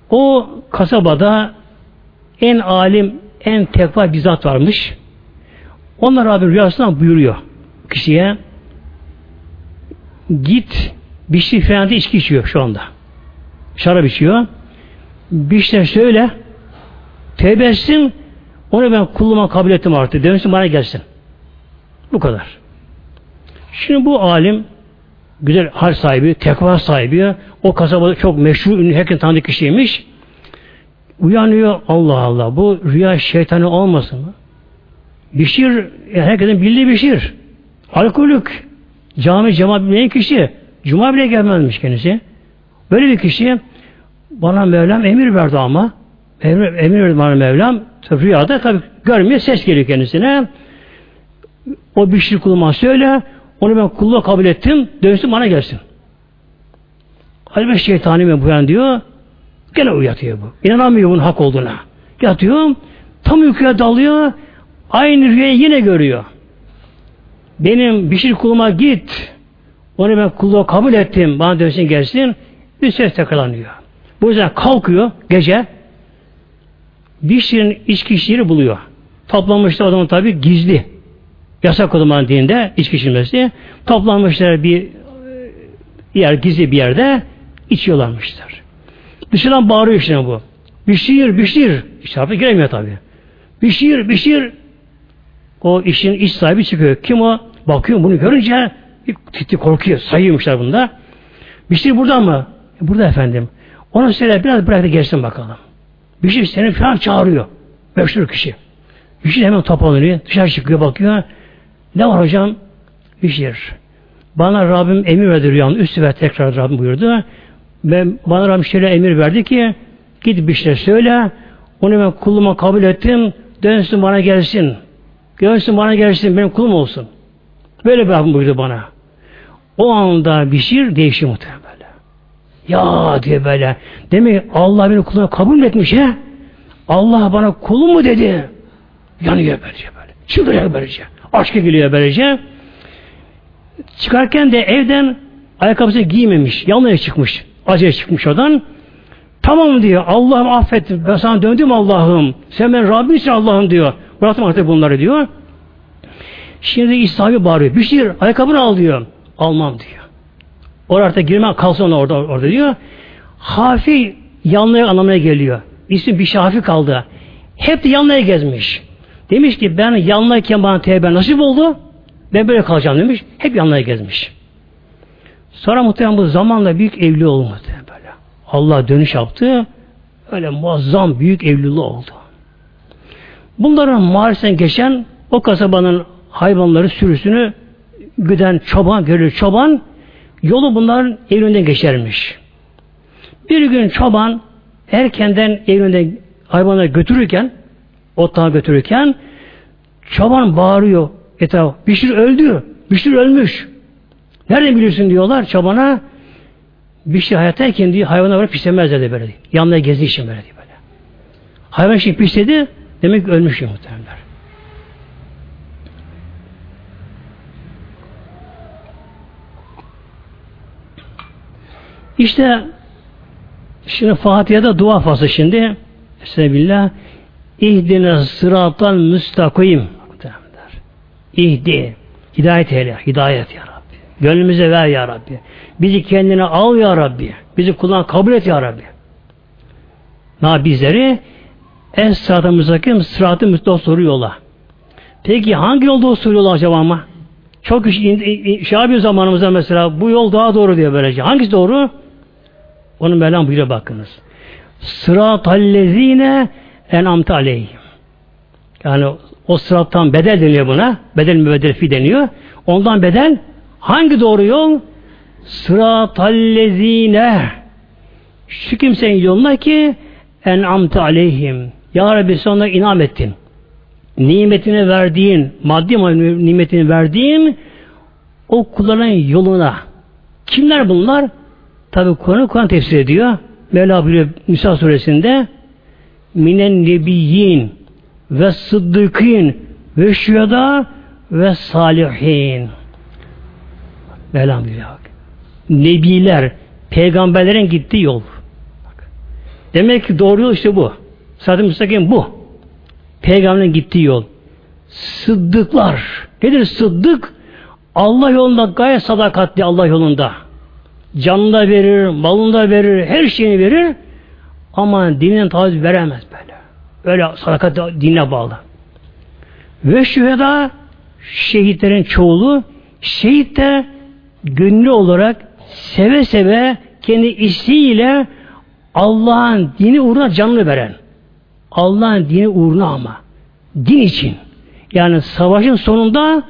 O kasabada en alim, en tekva bir zat varmış. Onlar Rabbim rüyasından buyuruyor kişiye git bir şey falan içki içiyor şu anda. Şarap içiyor. Bir şey söyle tevbe etsin onu ben kulluğuma kabul ettim artık. Demişsin bana gelsin. Bu kadar. Şimdi bu alim güzel hal sahibi, tekva sahibi, o kasabada çok meşhur, ünlü, herkesin tanıdık kişiymiş. Uyanıyor, Allah Allah, bu rüya şeytanı olmasın mı? Bişir, yani herkesin bildiği Bişir. Alkolük, cami cemaat bilmeyen kişi, cuma bile gelmezmiş kendisi. Böyle bir kişi, bana Mevlam emir verdi ama, emir, emir verdi bana Mevlam, rüyada tabi görmüyor, ses geliyor kendisine. O Bişir kuluma söyle, onu ben kulluğa kabul ettim. Dönsün bana gelsin. Halbuki şeytani mi bu diyor. Gene uyatıyor bu. İnanamıyor bunun hak olduğuna. Yatıyor. Tam uykuya dalıyor. Aynı rüyayı yine görüyor. Benim bir şey kuluma git. Onu ben kulluğa kabul ettim. Bana dönsün gelsin. Bir ses tekrarlanıyor. Bu yüzden kalkıyor gece. Bir şeyin içki işleri buluyor. Toplamışlar o zaman tabi gizli. Yasak o zaman dinde içki içilmesi. Toplanmışlar bir yer, gizli bir yerde içiyorlarmışlar. Dışarıdan bağırıyor işte bu. Bir şiir, bir şiir. İşte giremiyor tabi. Bir şiir, bir şiir. O işin iş sahibi çıkıyor. Kim o? Bakıyor bunu görünce bir titi korkuyor. Sayıyormuşlar bunda. Bir şiir burada mı? E, burada efendim. Ona söyle biraz bırak da gelsin bakalım. Bir şey seni falan çağırıyor. Meşhur kişi. Bir şey hemen toparlanıyor. Dışarı çıkıyor bakıyor. Ne var hocam? Bir şiir. Bana Rabbim emir verdi rüyanın üstü ve tekrar Rabbim buyurdu. Ben, bana Rabbim şöyle emir verdi ki git bir şey söyle onu ben kuluma kabul ettim dönsün bana gelsin. Dönsün bana gelsin benim kulum olsun. Böyle bir Rabbim buyurdu bana. O anda bir şiir değişiyor muhtemelen. Ya diye böyle. Demek Allah beni kuluna kabul etmiş he? Allah bana kulum mu dedi? Yanıyor böylece böyle. Çıldırıyor böylece. Aşka geliyor böylece. Çıkarken de evden ayakkabısı giymemiş. Yanlış çıkmış. Acele çıkmış odan. Tamam diyor. Allah'ım affet. Ben sana döndüm Allah'ım. Sen ben Rabbimsin Allah'ım diyor. Bıraktım artık bunları diyor. Şimdi sahibi bağırıyor. Bir şey ayakkabını al diyor. Almam diyor. Orada artık girmem kalsın orada, orada diyor. Hafi yanlıya anlamaya geliyor. İsmi bir şafi kaldı. Hep de yanlıya gezmiş. Demiş ki ben yanlayken bana tevbe nasip oldu. Ben böyle kalacağım demiş. Hep yanlaya gezmiş. Sonra muhtemelen bu zamanla büyük evli olmadı böyle. Allah dönüş yaptı. Öyle muazzam büyük evliliği oldu. Bunların mahallesinden geçen o kasabanın hayvanları sürüsünü güden çoban, görür çoban yolu bunların evlerinden geçermiş. Bir gün çoban erkenden evlerinden hayvanları götürürken otlağa götürürken çoban bağırıyor etrafı. Bişir öldü. Bişir ölmüş. Nereden biliyorsun diyorlar çobana. Bişir hayattayken diyor hayvana böyle pislemez dedi böyle. Yanına gezdiği için böyle diyor böyle. Hayvan şimdi pisledi demek ki ölmüş ya muhtemelenler. İşte şimdi Fatiha'da dua faslı şimdi. Estağfirullah. İhdine sıratal müstakim. İhdi. Hidayet eyle. Hidayet ya Rabbi. Gönlümüze ver ya Rabbi. Bizi kendine al ya Rabbi. Bizi kullan kabul et ya Rabbi. Na bizleri en sıratı müstakim sıratı müstakim soru yola. Peki hangi yolda o soru yola acaba ama? Çok iş, şey yapıyor zamanımızda mesela bu yol daha doğru diyor böylece. Hangisi doğru? Onun Mevlam buyuruyor bakınız. Sıratallezine enamte aleyhim. Yani O sırattan bedel deniyor buna. Bedel mübeddel fi deniyor. Ondan bedel hangi doğru yol? Sıratallezine şu kimsenin yoluna ki en'amte aleyhim. Ya Rabbi sana inam ettin. Nimetini verdiğin, maddi nimetini verdiğin o kulların yoluna. Kimler bunlar? Tabi Kur'an Kur'an tefsir ediyor. Mevla buyuruyor Nisa suresinde minen nebiyyin ve sıddıkîn ve şühedâ ve salihin. Mevlam buyuruyor. Nebiler, peygamberlerin gittiği yol. Demek ki doğru yol işte bu. Sadece müstakim bu. Peygamberin gittiği yol. Sıddıklar. Nedir sıddık? Allah yolunda gayet sadakatli Allah yolunda. Canını da verir, malını da verir, her şeyini verir. Ama dininden taviz veremez böyle. Öyle sadakat dinle bağlı. Ve şüheda şehitlerin çoğulu şehit de gönüllü olarak seve seve kendi isteğiyle Allah'ın dini uğruna canını veren. Allah'ın dini uğruna ama. Din için. Yani savaşın sonunda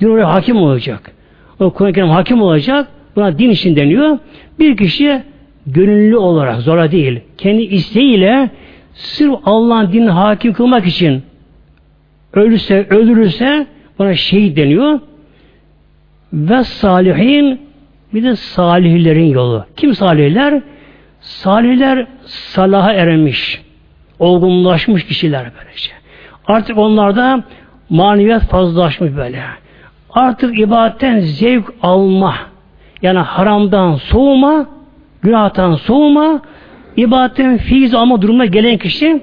din oraya hakim olacak. O Kur'an-ı hakim olacak. Buna din için deniyor. Bir kişi gönüllü olarak zora değil. Kendi isteğiyle sırf Allah'ın dinini hakim kılmak için ölürse, öldürürse buna şehit deniyor. Ve salihin bir de salihlerin yolu. Kim salihler? Salihler salaha eremiş, olgunlaşmış kişiler böylece. Artık onlarda maneviyat fazlalaşmış böyle. Artık ibadetten zevk alma, yani haramdan soğuma, günahtan soğuma, ibadetten fiiz alma durumuna gelen kişi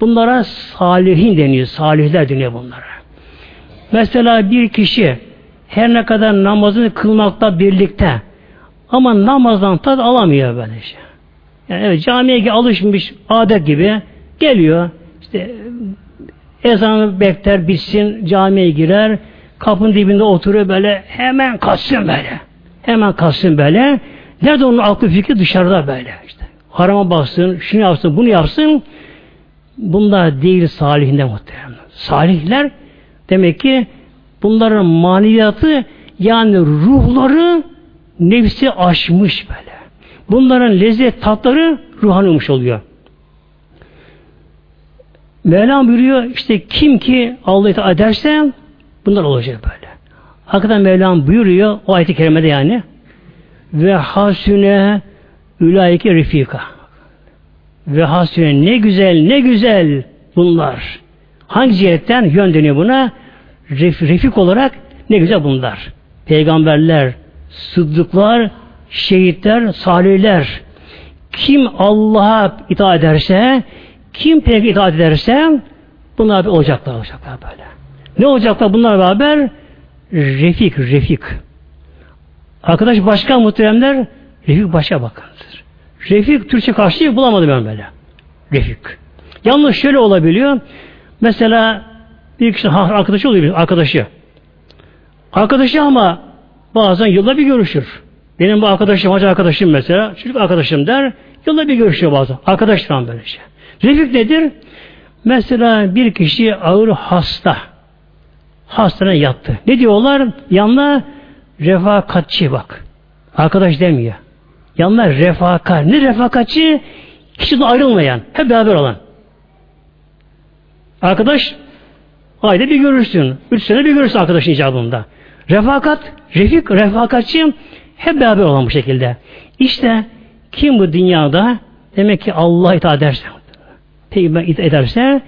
bunlara salihin deniyor. Salihler deniyor bunlara. Mesela bir kişi her ne kadar namazını kılmakta birlikte ama namazdan tat alamıyor böyle şey. Yani evet camiye alışmış adet gibi geliyor. İşte ezanı bekler bitsin camiye girer kapının dibinde oturuyor böyle hemen kaçsın böyle. Hemen kalsın böyle. Nerede onun aklı fikri dışarıda böyle işte. Harama baksın, şunu yapsın, bunu yapsın. Bunlar değil salihinde muhtemelen. Salihler demek ki bunların maneviyatı yani ruhları nefsi aşmış böyle. Bunların lezzet tatları ruhanıymış oluyor. Mevlam buyuruyor işte kim ki Allah'ı ederse bunlar olacak böyle. Hakikaten Mevlam buyuruyor o ayet-i kerimede yani ve hasüne ülaike refika ve hasüne ne güzel ne güzel bunlar. Hangi cihetten yön deniyor buna? Ref, refik olarak ne güzel bunlar. Peygamberler, sıddıklar, şehitler, salihler. Kim Allah'a itaat ederse, kim peygamber itaat ederse bunlar olacaklar olacaklar böyle. Ne olacaklar bunlar beraber? Refik, refik. Arkadaş başka muhteremler, refik başka bakındır. Refik Türkçe karşılığı bulamadım ben böyle. Refik. Yalnız şöyle olabiliyor. Mesela bir kişi arkadaşı oluyor, arkadaşı. Arkadaşı ama bazen yılda bir görüşür. Benim bu arkadaşım, hacı arkadaşım mesela, çocuk arkadaşım der, yılda bir görüşüyor bazen. Arkadaşlar böyle şey. Refik nedir? Mesela bir kişi ağır hasta hastaneye yattı. Ne diyorlar? Yanına refakatçi bak. Arkadaş demiyor. Yanına refakat. Ne refakatçi? Kişiden ayrılmayan. Hep beraber olan. Arkadaş ayda bir görürsün. Üç sene bir görürsün arkadaşın icabında. Refakat, refik, refakatçi hep beraber olan bu şekilde. İşte kim bu dünyada demek ki Allah itaat ederse, peygamber itaat ederse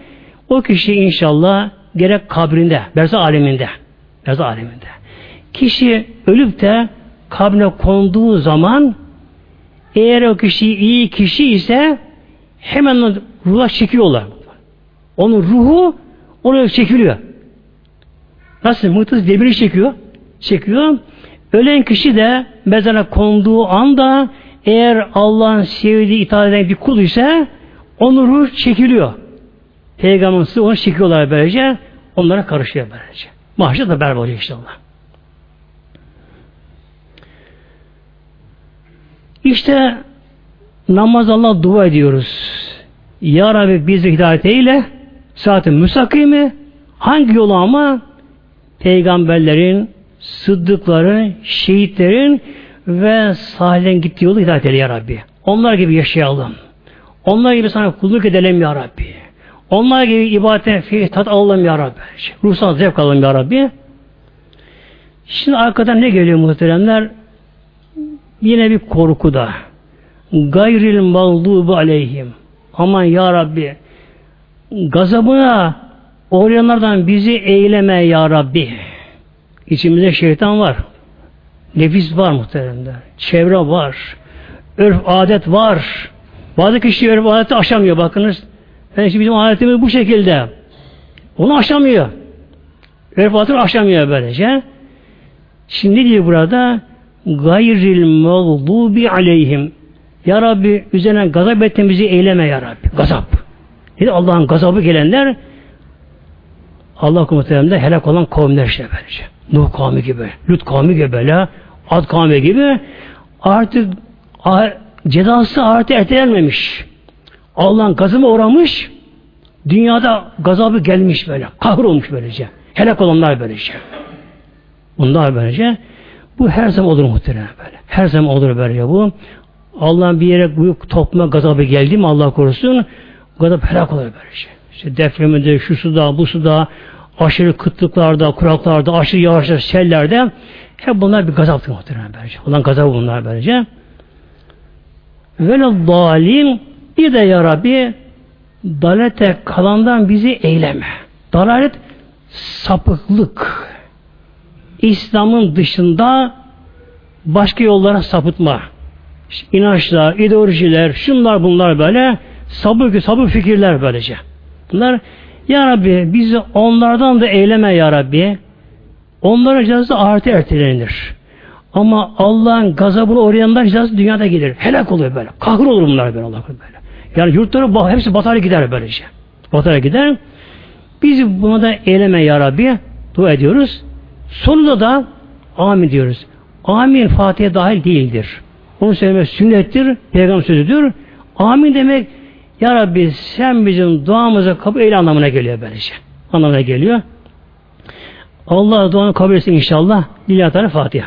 o kişi inşallah gerek kabrinde, berza aleminde, berza aleminde. Kişi ölüp de kabrine konduğu zaman eğer o kişi iyi kişi ise hemen ruha çekiyorlar. Onun ruhu onu çekiliyor. Nasıl? Mıknatıs demiri çekiyor. Çekiyor. Ölen kişi de mezara konduğu anda eğer Allah'ın sevdiği itaat eden bir kul ise onun ruh çekiliyor. Peygamberimiz onu çekiyorlar böylece. Onlara karışıyor böylece. Mahşer da beraber oluyor inşallah. İşte namaz Allah dua ediyoruz. Ya Rabbi bizi hidayet eyle, saati müstakimi, Hangi yolu ama? Peygamberlerin, sıddıkların, şehitlerin ve sahiden gittiği yolu hidayet eyle ya Rabbi. Onlar gibi yaşayalım. Onlar gibi sana kulluk edelim ya Rabbi. Onlar gibi ibadete tat alalım ya Rabbi. Ruhsal zevk alalım ya Rabbi. Şimdi arkadan ne geliyor muhteremler? Yine bir korku da. Gayril mağdubu aleyhim. Aman ya Rabbi gazabına uğrayanlardan bizi eyleme ya Rabbi. İçimizde şeytan var. Nefis var muhteremler. Çevre var. Örf adet var. Bazı kişi örf adeti aşamıyor bakınız. Yani işte bizim adetimiz bu şekilde. Onu aşamıyor. Örf adetini aşamıyor böylece. Şimdi diyor burada gayril mağdubi aleyhim. Ya Rabbi üzerine gazap ettiğimizi eyleme ya Rabbi. Gazap. Dedi Allah'ın gazabı gelenler Allah muhtemelen helak olan kavimler işte böylece. Nuh kavmi gibi, Lut kavmi gibi böyle, Ad kavmi gibi artık cezası artık ertelenmemiş. Allah'ın gazına uğramış, dünyada gazabı gelmiş böyle, kahrolmuş böylece. Helak olanlar böylece. Bunlar böylece. Bu her zaman olur muhtemelen böyle. Her zaman olur böyle bu. Allah'ın bir yere büyük topluma gazabı geldi mi Allah korusun gazap helak olur böylece. İşte depreminde, şu suda, bu suda, aşırı kıtlıklarda, kuraklarda, aşırı yağışlar, sellerde hep bunlar bir gazaptır muhtemelen böylece. Ulan gazabı bunlar böylece. Ve dalim bir de ya Rabbi dalete kalandan bizi eyleme. Dalalet sapıklık. İslam'ın dışında başka yollara sapıtma. İşte inançlar, ideolojiler, şunlar bunlar böyle sabır, sabır fikirler böylece. Bunlar Ya Rabbi bizi onlardan da eyleme Ya Rabbi. Onların cezası ahirete ertelenir. Ama Allah'ın gazabını uğrayanlar cezası dünyada gelir. Helak oluyor böyle. Kahrol olur bunlar böyle Allah böyle. Yani yurtları hepsi batara gider böylece. Batara gider. Bizi buna da eyleme ya Rabbi. Dua ediyoruz. Sonunda da amin diyoruz. Amin Fatiha dahil değildir. Onu söylemek sünnettir. Peygamber sözüdür. Amin demek ya Rabbi sen bizim duamızı kabul eyle anlamına geliyor böylece. Anlamına geliyor. Allah duanı kabul etsin inşallah. Lillahi Teala Fatiha.